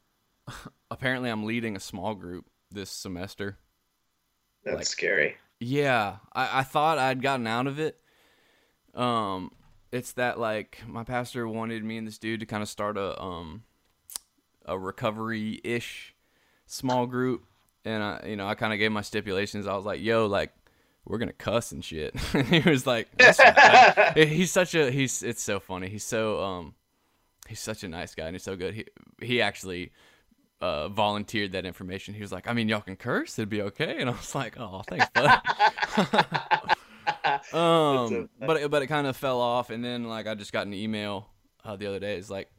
Speaker 1: *laughs* Apparently, I'm leading a small group this semester.
Speaker 2: That's
Speaker 1: like-
Speaker 2: scary.
Speaker 1: Yeah, I, I thought I'd gotten out of it. Um, it's that like my pastor wanted me and this dude to kind of start a um a recovery ish small group, and I you know I kind of gave my stipulations. I was like, "Yo, like we're gonna cuss and shit," *laughs* and he was like. *laughs* "He's such a he's it's so funny. He's so um he's such a nice guy and he's so good. He he actually." Uh, volunteered that information. He was like, "I mean, y'all can curse; it'd be okay." And I was like, "Oh, thanks, bud." *laughs* um, but it, but it kind of fell off, and then like I just got an email uh, the other day. It's like,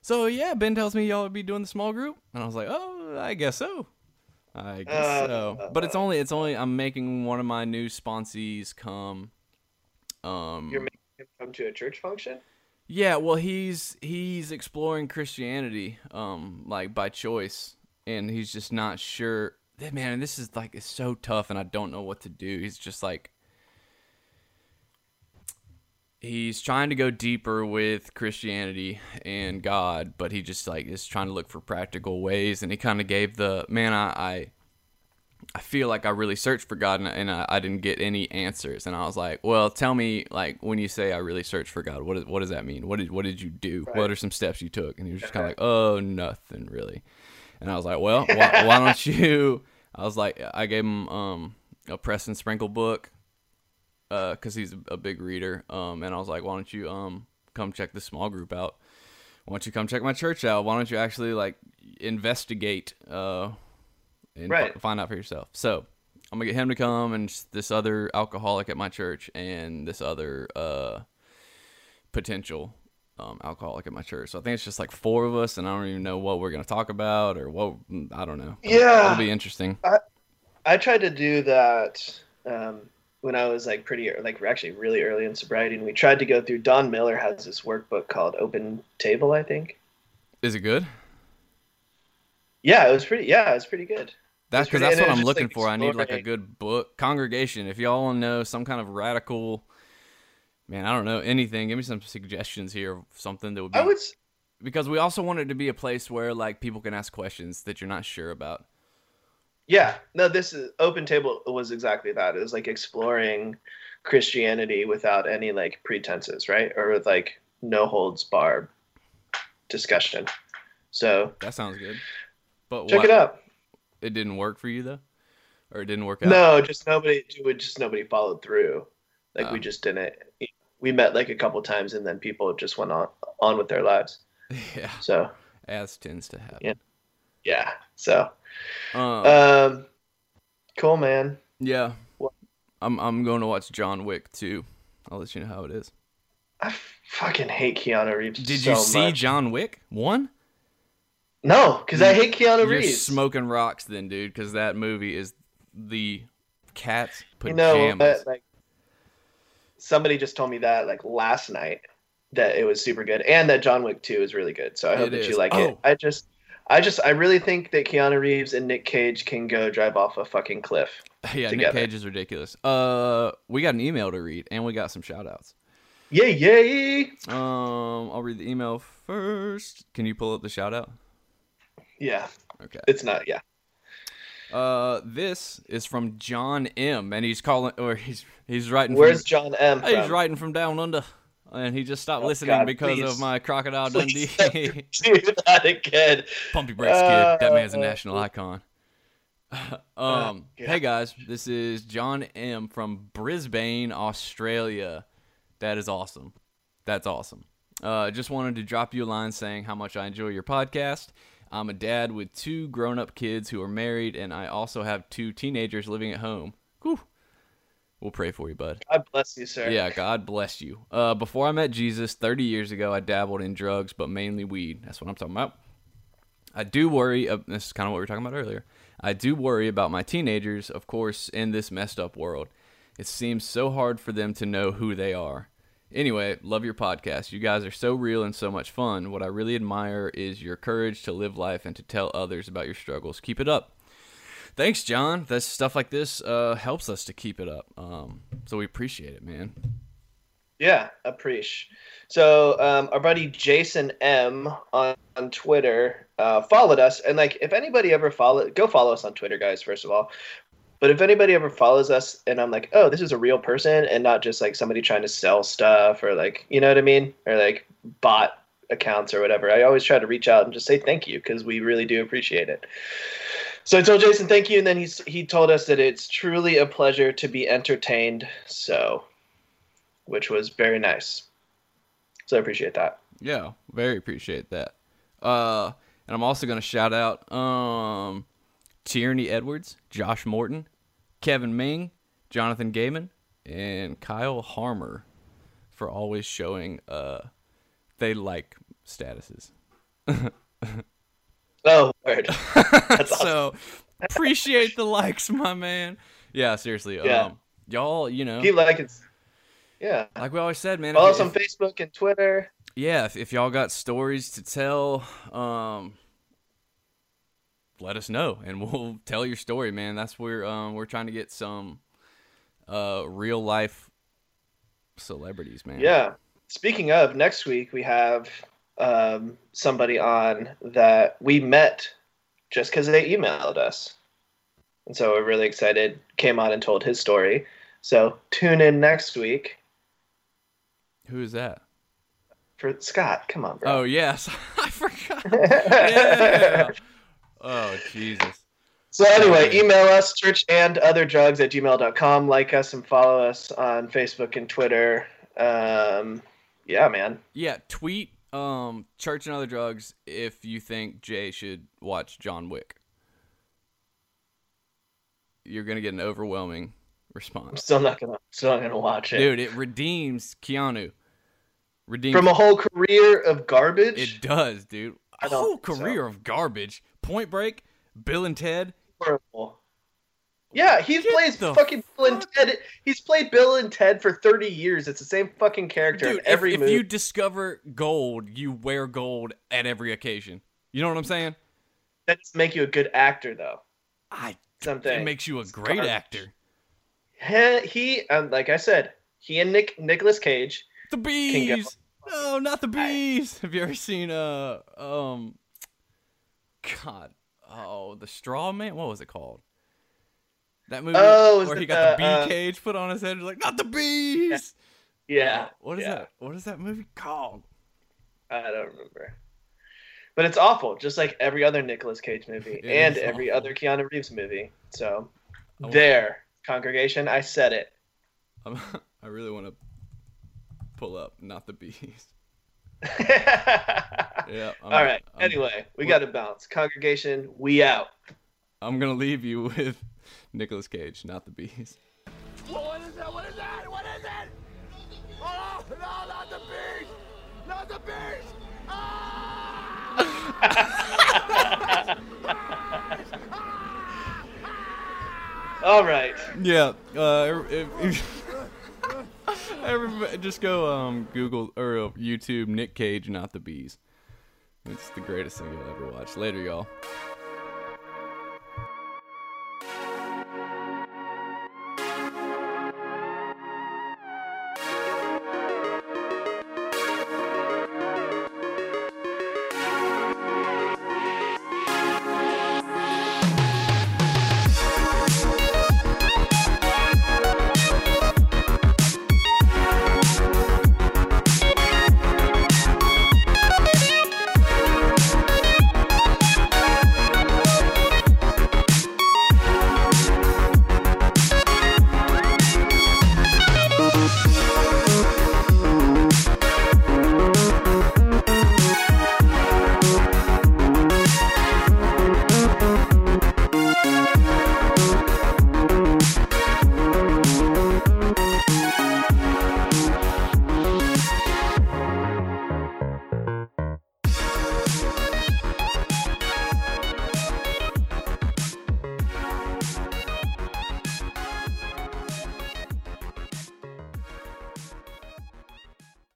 Speaker 1: so yeah, Ben tells me y'all would be doing the small group, and I was like, oh, I guess so. I guess
Speaker 2: Uh,
Speaker 1: so. But it's only it's only I'm making one of my new sponsees come. Um,
Speaker 2: You're making him come to a church function.
Speaker 1: Yeah, well, he's he's exploring Christianity, um, like by choice, and he's just not sure. Man, this is like it's so tough, and I don't know what to do. He's just like he's trying to go deeper with Christianity and God, but he just like is trying to look for practical ways, and he kind of gave the man. I, I I feel like I really searched for God and, and I, I didn't get any answers. And I was like, well, tell me, like, when you say I really searched for God, what, is, what does that mean? What did, what did you do? What are some steps you took? And he was just kind of *laughs* like, oh, nothing really. And I was like, well, why, why don't *laughs* you? I was like, I gave him um, a Preston Sprinkle book because he's a, a big reader. Um, and I was like, why don't you um, come check this small group out? Why don't you come check my church out? Why don't you actually like investigate uh, and
Speaker 2: Right.
Speaker 1: find out for yourself? So I'm gonna get him to come and this other alcoholic at my church and this other uh, potential um, alcoholic at my church. So I think it's just like four of us, and I don't even know what we're gonna talk about or what. I don't know.
Speaker 2: Yeah.
Speaker 1: it'll be interesting.
Speaker 2: I tried to do that um, when I was like pretty, like actually really early in sobriety, and we tried to go through. Don Miller has this workbook called Open Table, I think.
Speaker 1: Is it good?
Speaker 2: Yeah, it was pretty. Yeah, it was pretty good.
Speaker 1: That's because that's what I'm looking
Speaker 2: like,
Speaker 1: for. I need like a good book. Congregation, if y'all want to know some kind of radical, man, I don't know anything. Give me some suggestions here of something that would be.
Speaker 2: I would.
Speaker 1: because we also want it to be a place where like people can ask questions that you're not sure about.
Speaker 2: Yeah, no, this is Open Table was exactly that. It was like exploring Christianity without any like pretenses, right? Or with like no holds barred discussion. So
Speaker 1: That sounds good. But
Speaker 2: check
Speaker 1: what-
Speaker 2: it out.
Speaker 1: It didn't work for you though, or it didn't work out.
Speaker 2: No, just nobody. it just nobody followed through. Like we
Speaker 1: Oh.
Speaker 2: just didn't. We met like a couple times, and then people just went on on with their lives. *laughs*
Speaker 1: yeah,
Speaker 2: So
Speaker 1: as tends to happen.
Speaker 2: Yeah. yeah. So
Speaker 1: Um,
Speaker 2: um, cool, man.
Speaker 1: yeah.
Speaker 2: what-
Speaker 1: I'm I'm going to watch John Wick too. I'll let you know how it is.
Speaker 2: I fucking hate Keanu Reeves.
Speaker 1: Did
Speaker 2: so
Speaker 1: you see
Speaker 2: much.
Speaker 1: John Wick one?
Speaker 2: No, because I hate Keanu Reeves.
Speaker 1: You're
Speaker 2: Reeves.
Speaker 1: smoking rocks then, dude, because that movie is the cat's
Speaker 2: You
Speaker 1: pajamas.
Speaker 2: know, but like somebody just told me that like last night that it was super good, and that John Wick Two is really good. So I hope
Speaker 1: It
Speaker 2: that
Speaker 1: is.
Speaker 2: you like
Speaker 1: Oh.
Speaker 2: it. I just, I just, I really think that Keanu Reeves and Nick Cage can go drive off a fucking cliff. *laughs*
Speaker 1: yeah, Nick. Cage is ridiculous. Uh, we got an email to read, and we got some shout outs.
Speaker 2: Yay, yay!
Speaker 1: Um, I'll read the email first. Can you pull up the shout out?
Speaker 2: Yeah,
Speaker 1: Okay.
Speaker 2: it's not. Yeah,
Speaker 1: Uh, this is from John M, and he's calling, or he's he's writing.
Speaker 2: where's
Speaker 1: from,
Speaker 2: John M from?
Speaker 1: He's writing from down under, and he just stopped
Speaker 2: Oh,
Speaker 1: listening
Speaker 2: God,
Speaker 1: because
Speaker 2: please.
Speaker 1: of my crocodile Dundee.
Speaker 2: do *laughs* that again.
Speaker 1: Pump your brakes, kid. That man's a
Speaker 2: Uh,
Speaker 1: national icon. *laughs* um,
Speaker 2: yeah.
Speaker 1: hey guys, this is John M from Brisbane, Australia. That is awesome. That's awesome. Uh, just wanted to drop you a line saying how much I enjoy your podcast. I'm a dad with two grown-up kids who are married, and I also have two teenagers living at home. Whew. We'll pray for you, bud.
Speaker 2: God bless you, sir.
Speaker 1: Yeah, God bless you. Uh, before I met Jesus 30 years ago, I dabbled in drugs, but mainly weed. That's what I'm talking about. I do worry. Uh, this is kind of what we were talking about earlier. I do worry about my teenagers, of course, in this messed up world. It seems so hard for them to know who they are. Anyway, love your podcast. You guys are so real and so much fun. What I really admire is your courage to live life and to tell others about your struggles. Keep it up. Thanks, John. This stuff like this uh, helps us to keep it up. Um, so we appreciate it, man.
Speaker 2: Yeah, appreciate. So um, our buddy Jason M on, on Twitter uh, followed us, and like if anybody ever follow, go follow us on Twitter, guys. First of all, but if anybody ever follows us, and I'm like, oh, this is a real person, and not just like somebody trying to sell stuff or like, you know what I mean, or like bot accounts or whatever, I always try to reach out and just say thank you because we really do appreciate it. So I told Jason thank you, and then he's he told us that it's truly a pleasure to be entertained. So, which was very nice. So I appreciate that.
Speaker 1: Yeah, very appreciate that. Uh, and I'm also gonna shout out um, Tierney Edwards, Josh Morton, Kevin Ming, Jonathan Gaiman, and Kyle Harmer for always showing uh they like statuses. *laughs*
Speaker 2: Oh, word. *laughs* Awesome.
Speaker 1: so appreciate the likes, my man. Yeah, seriously.
Speaker 2: Yeah.
Speaker 1: Um, y'all, you know,
Speaker 2: Keep liking. Yeah.
Speaker 1: like we always said, man.
Speaker 2: Follow us on Facebook and Twitter.
Speaker 1: yeah, if, if y'all got stories to tell, um, let us know and *laughs* we'll tell your story, man. That's where um we're trying to get some uh real life celebrities, man.
Speaker 2: Yeah. Speaking of, next week we have um, somebody on that we met just because they emailed us. And so we're really excited. Came on and told his story. So tune in next week
Speaker 1: Who is that?
Speaker 2: for Scott. Come on, bro.
Speaker 1: Oh yes, *laughs* I forgot. *laughs* yeah. Oh Jesus.
Speaker 2: So anyway, email us, church and other drugs at gmail.com. Like us and follow us on Facebook and Twitter. Um, yeah, man.
Speaker 1: Yeah, tweet um church and other drugs if you think Jay should watch John Wick. You're gonna get an overwhelming response.
Speaker 2: I'm still not gonna still not gonna watch it.
Speaker 1: Dude, it redeems Keanu. Redeems
Speaker 2: From a whole career of garbage.
Speaker 1: It does, dude.
Speaker 2: I
Speaker 1: A
Speaker 2: don't
Speaker 1: whole
Speaker 2: think so.
Speaker 1: career of garbage. Point Break, Bill and Ted.
Speaker 2: horrible. Yeah, he
Speaker 1: Get
Speaker 2: plays
Speaker 1: the
Speaker 2: fucking Bill and Ted. He's played Bill and Ted for 30 years. It's the same fucking character
Speaker 1: Dude,
Speaker 2: in every
Speaker 1: if,
Speaker 2: movie.
Speaker 1: if you discover gold, you wear gold at every occasion. You know what I'm saying?
Speaker 2: That doesn't make you a good actor, though.
Speaker 1: I
Speaker 2: Something.
Speaker 1: it makes you a great
Speaker 2: garbage.
Speaker 1: actor.
Speaker 2: He, he um, like I said, he and Nick Nicholas Cage.
Speaker 1: The
Speaker 2: go.
Speaker 1: bees. No, not the bees. *laughs* Have you ever seen uh um God. Oh, the straw man? What was it called? That movie
Speaker 2: Oh,
Speaker 1: where he got the
Speaker 2: the,
Speaker 1: bee
Speaker 2: uh,
Speaker 1: cage put on his head. Like, not the bees.
Speaker 2: Yeah.
Speaker 1: What is
Speaker 2: yeah.
Speaker 1: that? What is that movie called?
Speaker 2: I don't remember. But it's awful, just like every other Nicolas Cage movie *laughs*
Speaker 1: It
Speaker 2: and every
Speaker 1: awful.
Speaker 2: other Keanu Reeves movie. So
Speaker 1: wa-
Speaker 2: there, congregation, I said it.
Speaker 1: I'm, *laughs* I really want to pull up, not the bees. *laughs* Yeah. I'm,
Speaker 2: All right.
Speaker 1: I'm,
Speaker 2: anyway, we got to bounce. Congregation, we out.
Speaker 1: I'm gonna leave you with Nicolas Cage, not the bees.
Speaker 5: What is that? What is that? What is it? Oh, no, not the bees! Not the bees! Ah! *laughs*
Speaker 2: All right.
Speaker 1: Yeah. Uh, if, if, *laughs* everybody, just go um Google or uh, YouTube Nick Cage, not the bees. It's the greatest thing you'll ever watch. Later, y'all.